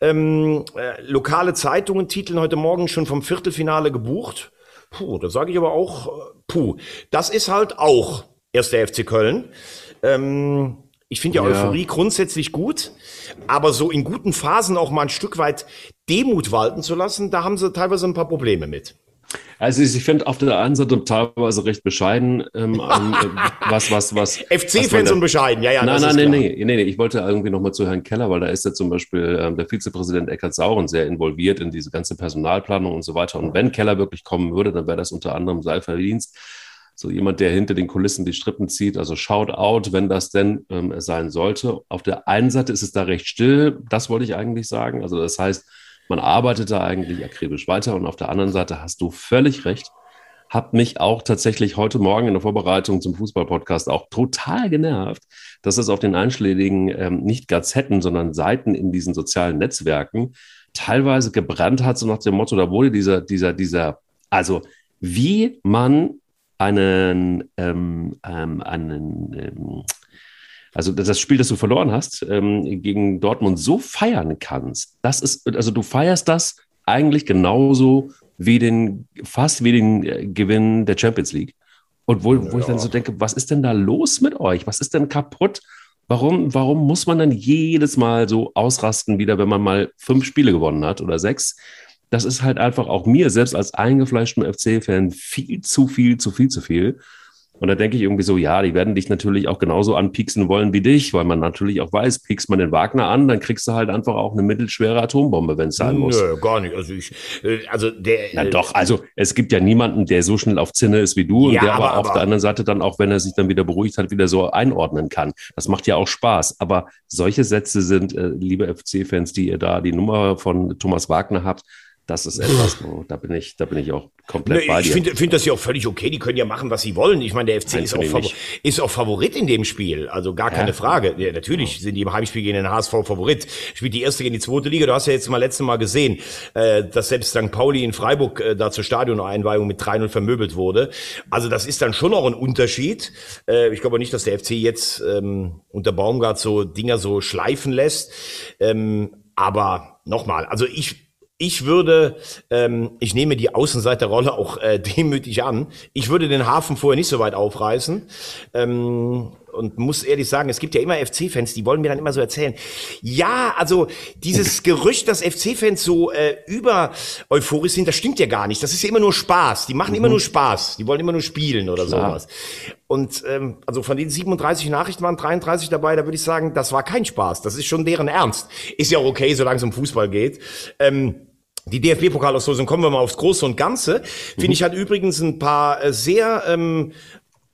Ähm, äh, lokale Zeitungen titeln heute Morgen schon vom Viertelfinale gebucht. Puh, da sage ich aber auch, äh, puh, das ist halt auch erst der FC Köln. Ähm, ich finde ja, ja Euphorie grundsätzlich gut, aber so in guten Phasen auch mal ein Stück weit Demut walten zu lassen, da haben sie teilweise ein paar Probleme mit. Also ich finde auf der einen Seite teilweise recht bescheiden, ähm, ähm, was, was, was. FC-Fans und bescheiden, ja, ja. Nein, nein, nein, nee, nee, nee. Ich wollte irgendwie nochmal zu Herrn Keller, weil da ist ja zum Beispiel ähm, der Vizepräsident Eckhard Sauren sehr involviert in diese ganze Personalplanung und so weiter. Und wenn Keller wirklich kommen würde, dann wäre das unter anderem sein Verdienst. So jemand, der hinter den Kulissen die Strippen zieht. Also shout out, wenn das denn ähm, sein sollte. Auf der einen Seite ist es da recht still. Das wollte ich eigentlich sagen. Also das heißt, man arbeitet da eigentlich akribisch weiter und auf der anderen Seite hast du völlig recht. Hab mich auch tatsächlich heute Morgen in der Vorbereitung zum Fußballpodcast auch total genervt, dass es auf den einschlägigen ähm, nicht Gazetten, sondern Seiten in diesen sozialen Netzwerken teilweise gebrannt hat, so nach dem Motto, da wurde dieser, dieser, dieser, also wie man einen, ähm, ähm, einen ähm, also das Spiel, das du verloren hast, ähm, gegen Dortmund so feiern kannst, das ist, also du feierst das eigentlich genauso wie den, fast wie den äh, Gewinn der Champions League. Und wo, wo ja. ich dann so denke, was ist denn da los mit euch? Was ist denn kaputt? Warum, warum muss man dann jedes Mal so ausrasten wieder, wenn man mal fünf Spiele gewonnen hat oder sechs? Das ist halt einfach auch mir, selbst als eingefleischten FC-Fan, viel zu viel, zu viel, zu viel. Und da denke ich irgendwie so, ja, die werden dich natürlich auch genauso anpieksen wollen wie dich, weil man natürlich auch weiß, piekst man den Wagner an, dann kriegst du halt einfach auch eine mittelschwere Atombombe, wenn es sein muss. Nö, gar nicht. Also ich, äh, also der. Ja, doch, also es gibt ja niemanden, der so schnell auf Zinne ist wie du ja, und der aber, aber auf der anderen Seite dann auch, wenn er sich dann wieder beruhigt hat, wieder so einordnen kann. Das macht ja auch Spaß. Aber solche Sätze sind, äh, liebe FC-Fans, die ihr da die Nummer von Thomas Wagner habt, das ist etwas, wo, da bin ich, da bin ich auch komplett ne, bei dir. Ich finde find das ja auch völlig okay. Die können ja machen, was sie wollen. Ich meine, der FC Nein, ist, auch ist auch Favorit in dem Spiel. Also gar keine ja. Frage. Ja, natürlich ja. sind die im Heimspiel gegen den HSV Favorit. Spielt die erste gegen die zweite Liga. Du hast ja jetzt mal letztes Mal gesehen, äh, dass selbst St. Pauli in Freiburg äh, da zur Stadioneinweihung mit 3-0 vermöbelt wurde. Also das ist dann schon auch ein Unterschied. Äh, ich glaube nicht, dass der FC jetzt ähm, unter Baumgart so Dinger so schleifen lässt. Ähm, aber nochmal, also ich ich würde, ähm, ich nehme die Außenseiterrolle auch äh, demütig an. Ich würde den Hafen vorher nicht so weit aufreißen. Ähm, und muss ehrlich sagen, es gibt ja immer FC-Fans, die wollen mir dann immer so erzählen, ja, also dieses Gerücht, dass FC-Fans so äh, über euphorisch sind, das stimmt ja gar nicht. Das ist ja immer nur Spaß. Die machen mhm. immer nur Spaß. Die wollen immer nur spielen oder Klar. sowas. Und ähm, also von den 37 Nachrichten waren 33 dabei, da würde ich sagen, das war kein Spaß. Das ist schon deren Ernst. Ist ja auch okay, solange es um Fußball geht. Ähm, die DFB-Pokalauslosung, kommen wir mal aufs Große und Ganze, finde mhm. ich, hat übrigens ein paar äh, sehr ähm,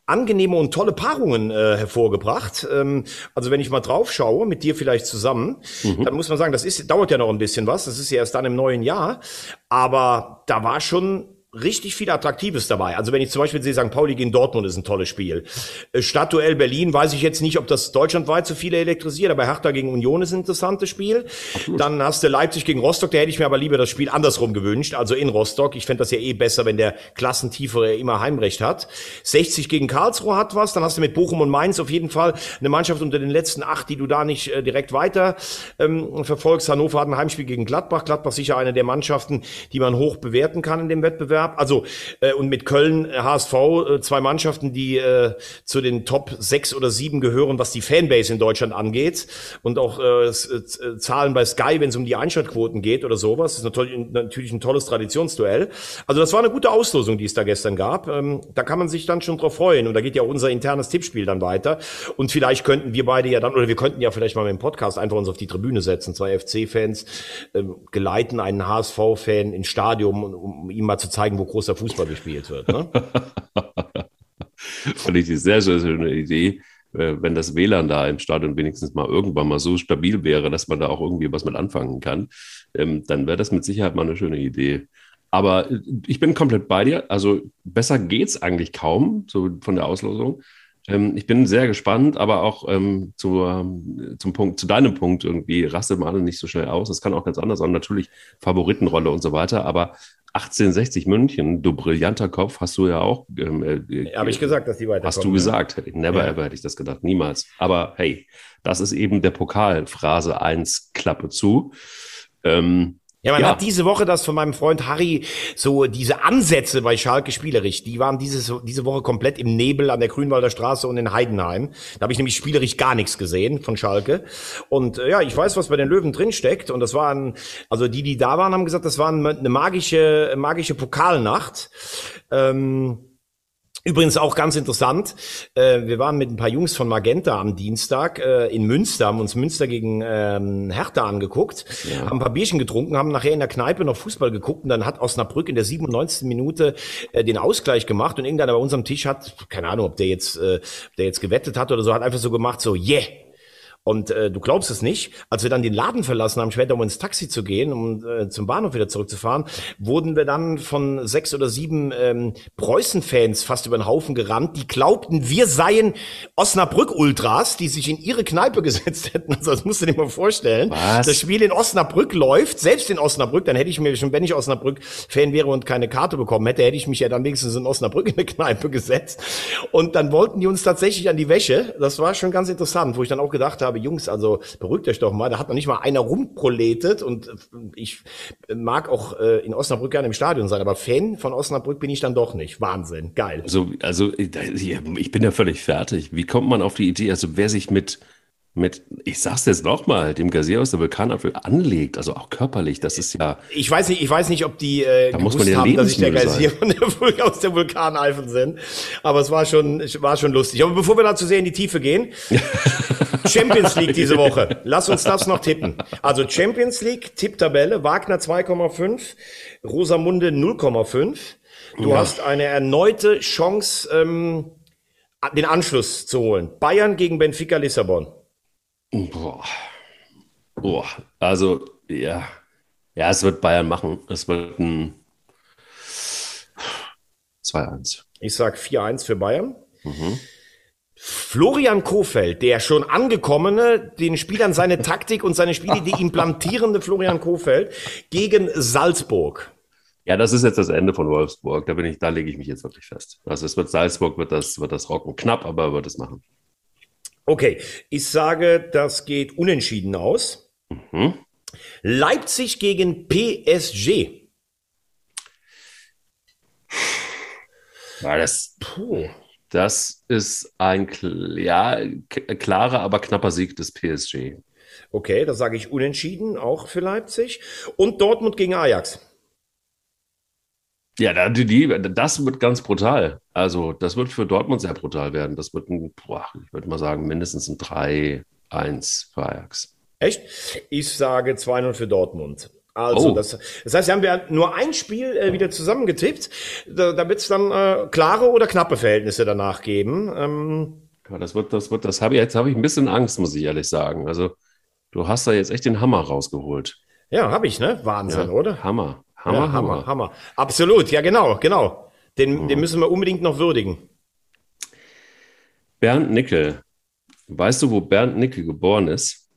angenehme und tolle Paarungen äh, hervorgebracht. Ähm, also wenn ich mal drauf schaue, mit dir vielleicht zusammen, mhm. dann muss man sagen, das ist, dauert ja noch ein bisschen was. Das ist ja erst dann im neuen Jahr. Aber da war schon richtig viel Attraktives dabei. Also wenn ich zum Beispiel sehe, St. Pauli gegen Dortmund ist ein tolles Spiel. Äh, Stadtduell Berlin, weiß ich jetzt nicht, ob das deutschlandweit so viele elektrisiert, aber Hertha gegen Union ist ein interessantes Spiel. Absolut. Dann hast du Leipzig gegen Rostock, da hätte ich mir aber lieber das Spiel andersrum gewünscht, also in Rostock. Ich fände das ja eh besser, wenn der Klassentiefere immer Heimrecht hat. 60 gegen Karlsruhe hat was, dann hast du mit Bochum und Mainz auf jeden Fall eine Mannschaft unter den letzten acht, die du da nicht äh, direkt weiter ähm, verfolgst. Hannover hat ein Heimspiel gegen Gladbach. Gladbach sicher eine der Mannschaften, die man hoch bewerten kann in dem Wettbewerb. Wettbewerb. Also äh, und mit Köln, HSV, äh, äh, zwei Mannschaften, die äh, zu den Top sechs oder sieben gehören, was die Fanbase in Deutschland angeht. Und auch äh, äh Zahlen bei Sky, wenn es um die Einschaltquoten geht oder sowas. Das ist natürlich, natürlich ein tolles Traditionsduell. Also das war eine gute Auslosung, die es da gestern gab. Ähm, da kann man sich dann schon drauf freuen. Und da geht ja unser internes Tippspiel dann weiter. Und vielleicht könnten wir beide ja dann, oder wir könnten ja vielleicht mal mit dem Podcast einfach uns auf die Tribüne setzen. Zwei FC-Fans äh, geleiten einen HSV-Fan ins Stadion, um, um ihm mal zu zeigen, wo großer Fußball gespielt wird. Ne? Fand ich die sehr, sehr schöne Idee, äh, wenn das WLAN da im Stadion wenigstens mal irgendwann mal so stabil wäre, dass man da auch irgendwie was mit anfangen kann, ähm, dann wäre das mit Sicherheit mal eine schöne Idee. Aber äh, ich bin komplett bei dir. Also besser geht's eigentlich kaum, so von der Auslosung. Ähm, ich bin sehr gespannt, aber auch ähm, zu, ähm, zum Punkt, zu deinem Punkt irgendwie rastet man nicht so schnell aus. Das kann auch ganz anders sein. Natürlich Favoritenrolle und so weiter. Aber 1860 München, du brillanter Kopf, hast du ja auch. Ähm, äh, Habe ich gesagt, dass die weiterkommen. Hast du gesagt. Never ja. ever hätte ich das gedacht. Niemals. Aber hey, das ist eben der Pokal. Phrase 1, Klappe zu. Ähm, Ja, man Ja. hat diese Woche das von meinem Freund Harry, so diese Ansätze bei Schalke spielerisch, die waren dieses, diese Woche komplett im Nebel an der Grünwalder Straße und in Heidenheim. Da habe ich nämlich spielerisch gar nichts gesehen von Schalke. Und äh, ja, ich weiß, was bei den Löwen drin steckt. Und das waren, also die, die da waren, haben gesagt, das war eine magische, magische Pokalnacht. Ähm, Übrigens auch ganz interessant, äh, wir waren mit ein paar Jungs von Magenta am Dienstag äh, in Münster, haben uns Münster gegen ähm, Hertha angeguckt, haben ein paar Bierchen getrunken, haben nachher in der Kneipe noch Fußball geguckt und dann hat Osnabrück in der 97. Minute äh, den Ausgleich gemacht und irgendeiner bei unserem Tisch hat, keine Ahnung, ob der jetzt, äh, ob der jetzt gewettet hat oder so, hat einfach so gemacht, so, yeah, und äh, du glaubst es nicht, als wir dann den Laden verlassen haben, später um ins Taxi zu gehen, um äh, zum Bahnhof wieder zurückzufahren, wurden wir dann von sechs oder sieben ähm, Preußen-Fans fast über den Haufen gerannt, die glaubten, wir seien Osnabrück-Ultras, die sich in ihre Kneipe gesetzt hätten. Also das musst du dir mal vorstellen. Was? Das Spiel in Osnabrück läuft, selbst in Osnabrück, dann hätte ich mir schon, wenn ich Osnabrück-Fan wäre und keine Karte bekommen hätte, hätte ich mich ja dann wenigstens in Osnabrück in eine Kneipe gesetzt. Und dann wollten die uns tatsächlich an die Wäsche. Das war schon ganz interessant, wo ich dann auch gedacht habe, Jungs, also beruhigt euch doch mal. Da hat noch nicht mal einer rumproletet und ich mag auch äh, in Osnabrück gerne im Stadion sein, aber Fan von Osnabrück bin ich dann doch nicht. Wahnsinn, geil. Also, also ich bin ja völlig fertig. Wie kommt man auf die Idee, also wer sich mit, mit, ich sag's jetzt nochmal, dem Gazier aus der Vulkanapfel anlegt, also auch körperlich, das ist ja, Ich weiß nicht, ich weiß nicht, ob die äh, Da muss man ja haben, dass ich der Vul aus der Vulkaneifel sind. Aber es war schon, es war schon lustig. Aber bevor wir dazu sehr in die Tiefe gehen, Champions League diese Woche. Lass uns das noch tippen. Also Champions League, Tipptabelle, Wagner 2,5, Rosamunde 0,5. Du hast eine erneute Chance, ähm, den Anschluss zu holen. Bayern gegen Benfica Lissabon. Boah, boah, also, ja, ja, es wird Bayern machen. Es wird ein 2-1. Ich sag 4-1 für Bayern. Florian Kofeld, der schon angekommene, den Spielern seine Taktik und seine Spielidee implantierende Florian Kofeld gegen Salzburg. Ja, das ist jetzt das Ende von Wolfsburg. Da bin ich, da lege ich mich jetzt wirklich fest. Also es wird Salzburg, wird das, wird das rocken. Knapp, aber wird es machen. Okay, ich sage, das geht unentschieden aus. Mhm. Leipzig gegen PSG. Ja, das, Puh. das ist ein ja, klarer, aber knapper Sieg des PSG. Okay, da sage ich unentschieden, auch für Leipzig. Und Dortmund gegen Ajax. Ja, die, die, das wird ganz brutal. Also, das wird für Dortmund sehr brutal werden. Das wird ein, boah, ich würde mal sagen, mindestens ein 3-1 für Ajax. Echt? Ich sage 2-0 für Dortmund. Also, Oh. das, das heißt, wir haben ja nur ein Spiel äh, wieder zusammengetippt. Da, da wird es dann äh, klare oder knappe Verhältnisse danach geben. Ähm, Ja, das wird, das wird, das habe ich, jetzt habe ich ein bisschen Angst, muss ich ehrlich sagen. Also, du hast da jetzt echt den Hammer rausgeholt. ja, habe ich, ne? Wahnsinn, Ja, oder? Hammer. Hammer, ja, Hammer. Hammer, Hammer. Absolut, ja, genau, genau. Den, den müssen wir unbedingt noch würdigen. Bernd Nickel. Weißt du, wo Bernd Nickel geboren ist?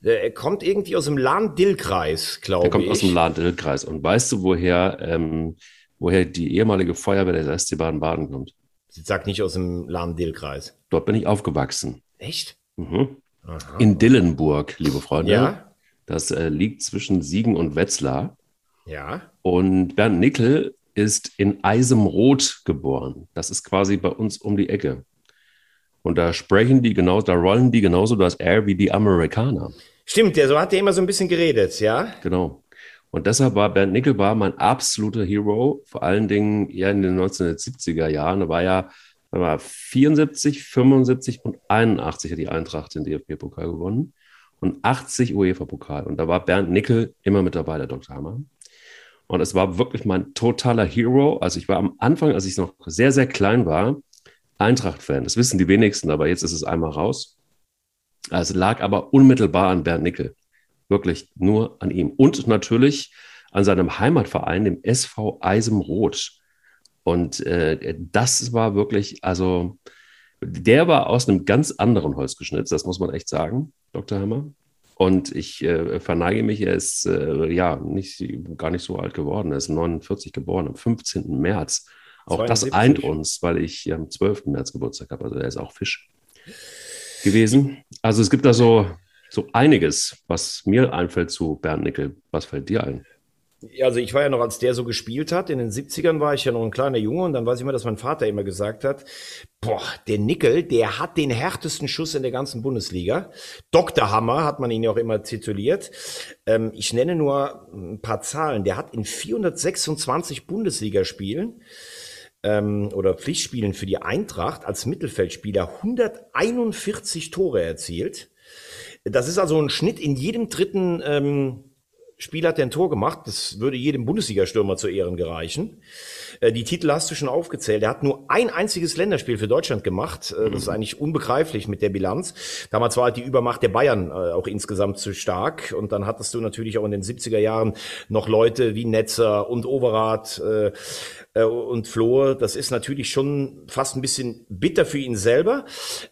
Der, er kommt irgendwie aus dem Lahn-Dill-Kreis, glaube Er ich. kommt aus dem Lahn-Dill-Kreis. Und weißt du, woher, ähm, woher die ehemalige Feuerwehr des SC Baden-Baden kommt? Sie sagt nicht aus dem Lahn-Dill-Kreis. Dort bin ich aufgewachsen. Echt? Mhm. Aha. In Dillenburg, liebe Freunde. Ja, Das äh, liegt zwischen Siegen und Wetzlar. Ja. Und Bernd Nickel ist in Eisemroth geboren. Das ist quasi bei uns um die Ecke. Und da sprechen die genauso, da rollen die genauso das R wie die Amerikaner. Stimmt, der so hat der immer so ein bisschen geredet, ja? Genau. Und deshalb war Bernd Nickel war mein absoluter Hero, vor allen Dingen eher in den 1970er Jahren. Da war ja war 74, 75 und 81 hat die Eintracht den DFB-Pokal gewonnen und 80 UEFA-Pokal. Und da war Bernd Nickel immer mit dabei, der Dr. Hammer. Und es war wirklich mein totaler Hero. Also ich war am Anfang, als ich noch sehr, sehr klein war, Eintracht-Fan. Das wissen die wenigsten, aber jetzt ist es einmal raus. Es lag aber unmittelbar an Bernd Nickel. Wirklich nur an ihm. Und natürlich an seinem Heimatverein, dem SV Eisenroth. Und äh, das war wirklich, also der war aus einem ganz anderen Holz geschnitzt, das muss man echt sagen, Dr. Hammer. Und ich äh, verneige mich, er ist äh, ja nicht, gar nicht so alt geworden. Er ist 49 geboren, am 15. März. Auch das 72. eint uns, weil ich am 12. März Geburtstag habe. Also er ist auch Fisch gewesen. Also es gibt da so, so einiges, was mir einfällt zu Bernd Nickel. Was fällt dir ein? Also ich war ja noch, als der so gespielt hat, in den 70ern war ich ja noch ein kleiner Junge und dann weiß ich immer, dass mein Vater immer gesagt hat, boah, der Nickel, der hat den härtesten Schuss in der ganzen Bundesliga. Dr. Hammer hat man ihn ja auch immer tituliert. Ähm, ich nenne nur ein paar Zahlen. Der hat in 426 Bundesligaspielen ähm, oder Pflichtspielen für die Eintracht als Mittelfeldspieler 141 Tore erzielt. Das ist also ein Schnitt in jedem dritten ähm, Spiel hat er ein Tor gemacht. Das würde jedem Bundesliga-Stürmer zu Ehren gereichen. Äh, die Titel hast du schon aufgezählt. Er hat nur ein einziges Länderspiel für Deutschland gemacht. Äh, das ist mhm. eigentlich unbegreiflich mit der Bilanz. Damals war halt die Übermacht der Bayern äh, auch insgesamt zu stark. Und dann hattest du natürlich auch in den 70er Jahren noch Leute wie Netzer und Overath äh, und Flo, das ist natürlich schon fast ein bisschen bitter für ihn selber.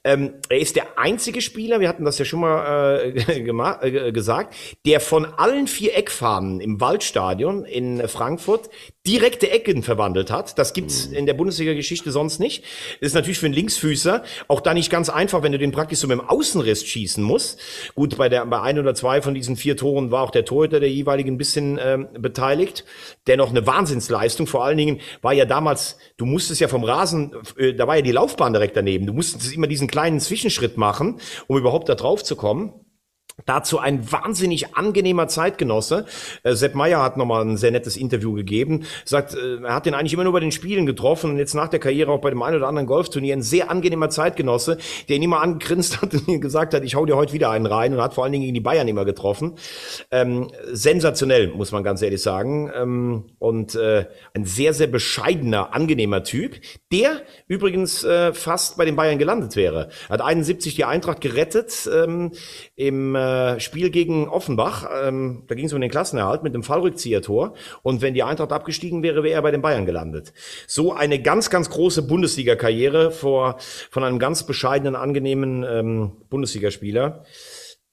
Ähm, er ist der einzige Spieler, wir hatten das ja schon mal äh, äh, gesagt, der von allen vier Eckfahnen im Waldstadion in Frankfurt direkte Ecken verwandelt hat. Das gibt's mhm. in der Bundesliga-Geschichte sonst nicht. Das ist natürlich für einen Linksfüßer auch da nicht ganz einfach, wenn du den praktisch so mit dem Außenriss schießen musst. Gut, bei der bei ein oder zwei von diesen vier Toren war auch der Torhüter der jeweiligen ein bisschen ähm, beteiligt. Dennoch eine Wahnsinnsleistung. Vor allen Dingen war ja damals, du musstest ja vom Rasen, äh, da war ja die Laufbahn direkt daneben. Du musstest immer diesen kleinen Zwischenschritt machen, um überhaupt da drauf zu kommen. Dazu ein wahnsinnig angenehmer Zeitgenosse. Äh, Sepp Meyer hat nochmal ein sehr nettes Interview gegeben. Sagt, äh, er hat den eigentlich immer nur bei den Spielen getroffen und jetzt nach der Karriere auch bei dem einen oder anderen Golfturnier. Ein sehr angenehmer Zeitgenosse, der ihn immer angegrinst hat und ihm gesagt hat, ich hau dir heute wieder einen rein und hat vor allen Dingen gegen die Bayern immer getroffen. Ähm, sensationell, muss man ganz ehrlich sagen. Ähm, und äh, ein sehr, sehr bescheidener, angenehmer Typ, der übrigens äh, fast bei den Bayern gelandet wäre. Hat 71 die Eintracht gerettet ähm, im äh, äh, Spiel gegen Offenbach, ähm, da ging es um den Klassenerhalt mit dem Fallrückzieher-Tor. Und wenn die Eintracht abgestiegen wäre, wäre er bei den Bayern gelandet. So eine ganz, ganz große Bundesliga-Karriere vor, von einem ganz bescheidenen, angenehmen ähm, Bundesligaspieler.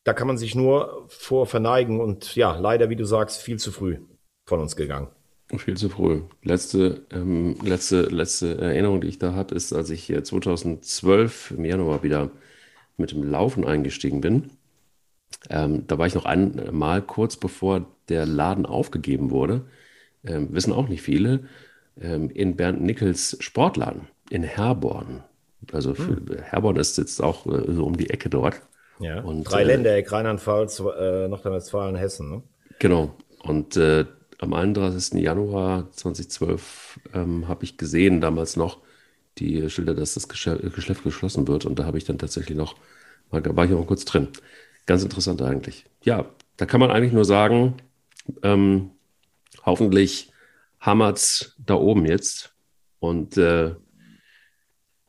Da kann man sich nur vor verneigen und ja, leider, wie du sagst, viel zu früh von uns gegangen. Viel zu früh. Letzte, ähm, letzte, letzte Erinnerung, die ich da habe, ist, als ich 2012 im Januar wieder mit dem Laufen eingestiegen bin. Ähm, da war ich noch einmal kurz bevor der Laden aufgegeben wurde, ähm, wissen auch nicht viele, ähm, in Bernd Nickels Sportladen in Herborn. Also für, hm. Herborn ist jetzt auch äh, so um die Ecke dort. Ja, und, drei äh, Ländereck, Rheinland-Pfalz, äh, Nordrhein-Westfalen, Hessen. Ne? Genau. Und äh, am 31. Januar 2012 ähm, habe ich gesehen, damals noch, die Schilder, dass das Geschäft geschlossen wird. Und da habe ich dann tatsächlich noch, war ich auch kurz drin. Ganz interessant eigentlich. Ja, da kann man eigentlich nur sagen, ähm, hoffentlich hammert's da oben jetzt. Und äh,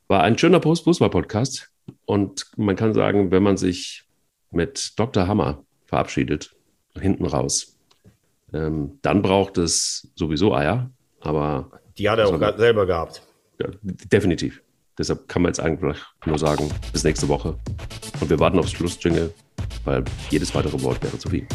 war ein schöner Fußball-Podcast. Und man kann sagen, wenn man sich mit Dr. Hammer verabschiedet, hinten raus, ähm, dann braucht es sowieso Eier. Aber die hat er auch selber gehabt. Ja, definitiv. Deshalb kann man jetzt eigentlich nur sagen, bis nächste Woche. Und wir warten aufs Schlussjingle weil jedes weitere Wort wäre zu viel.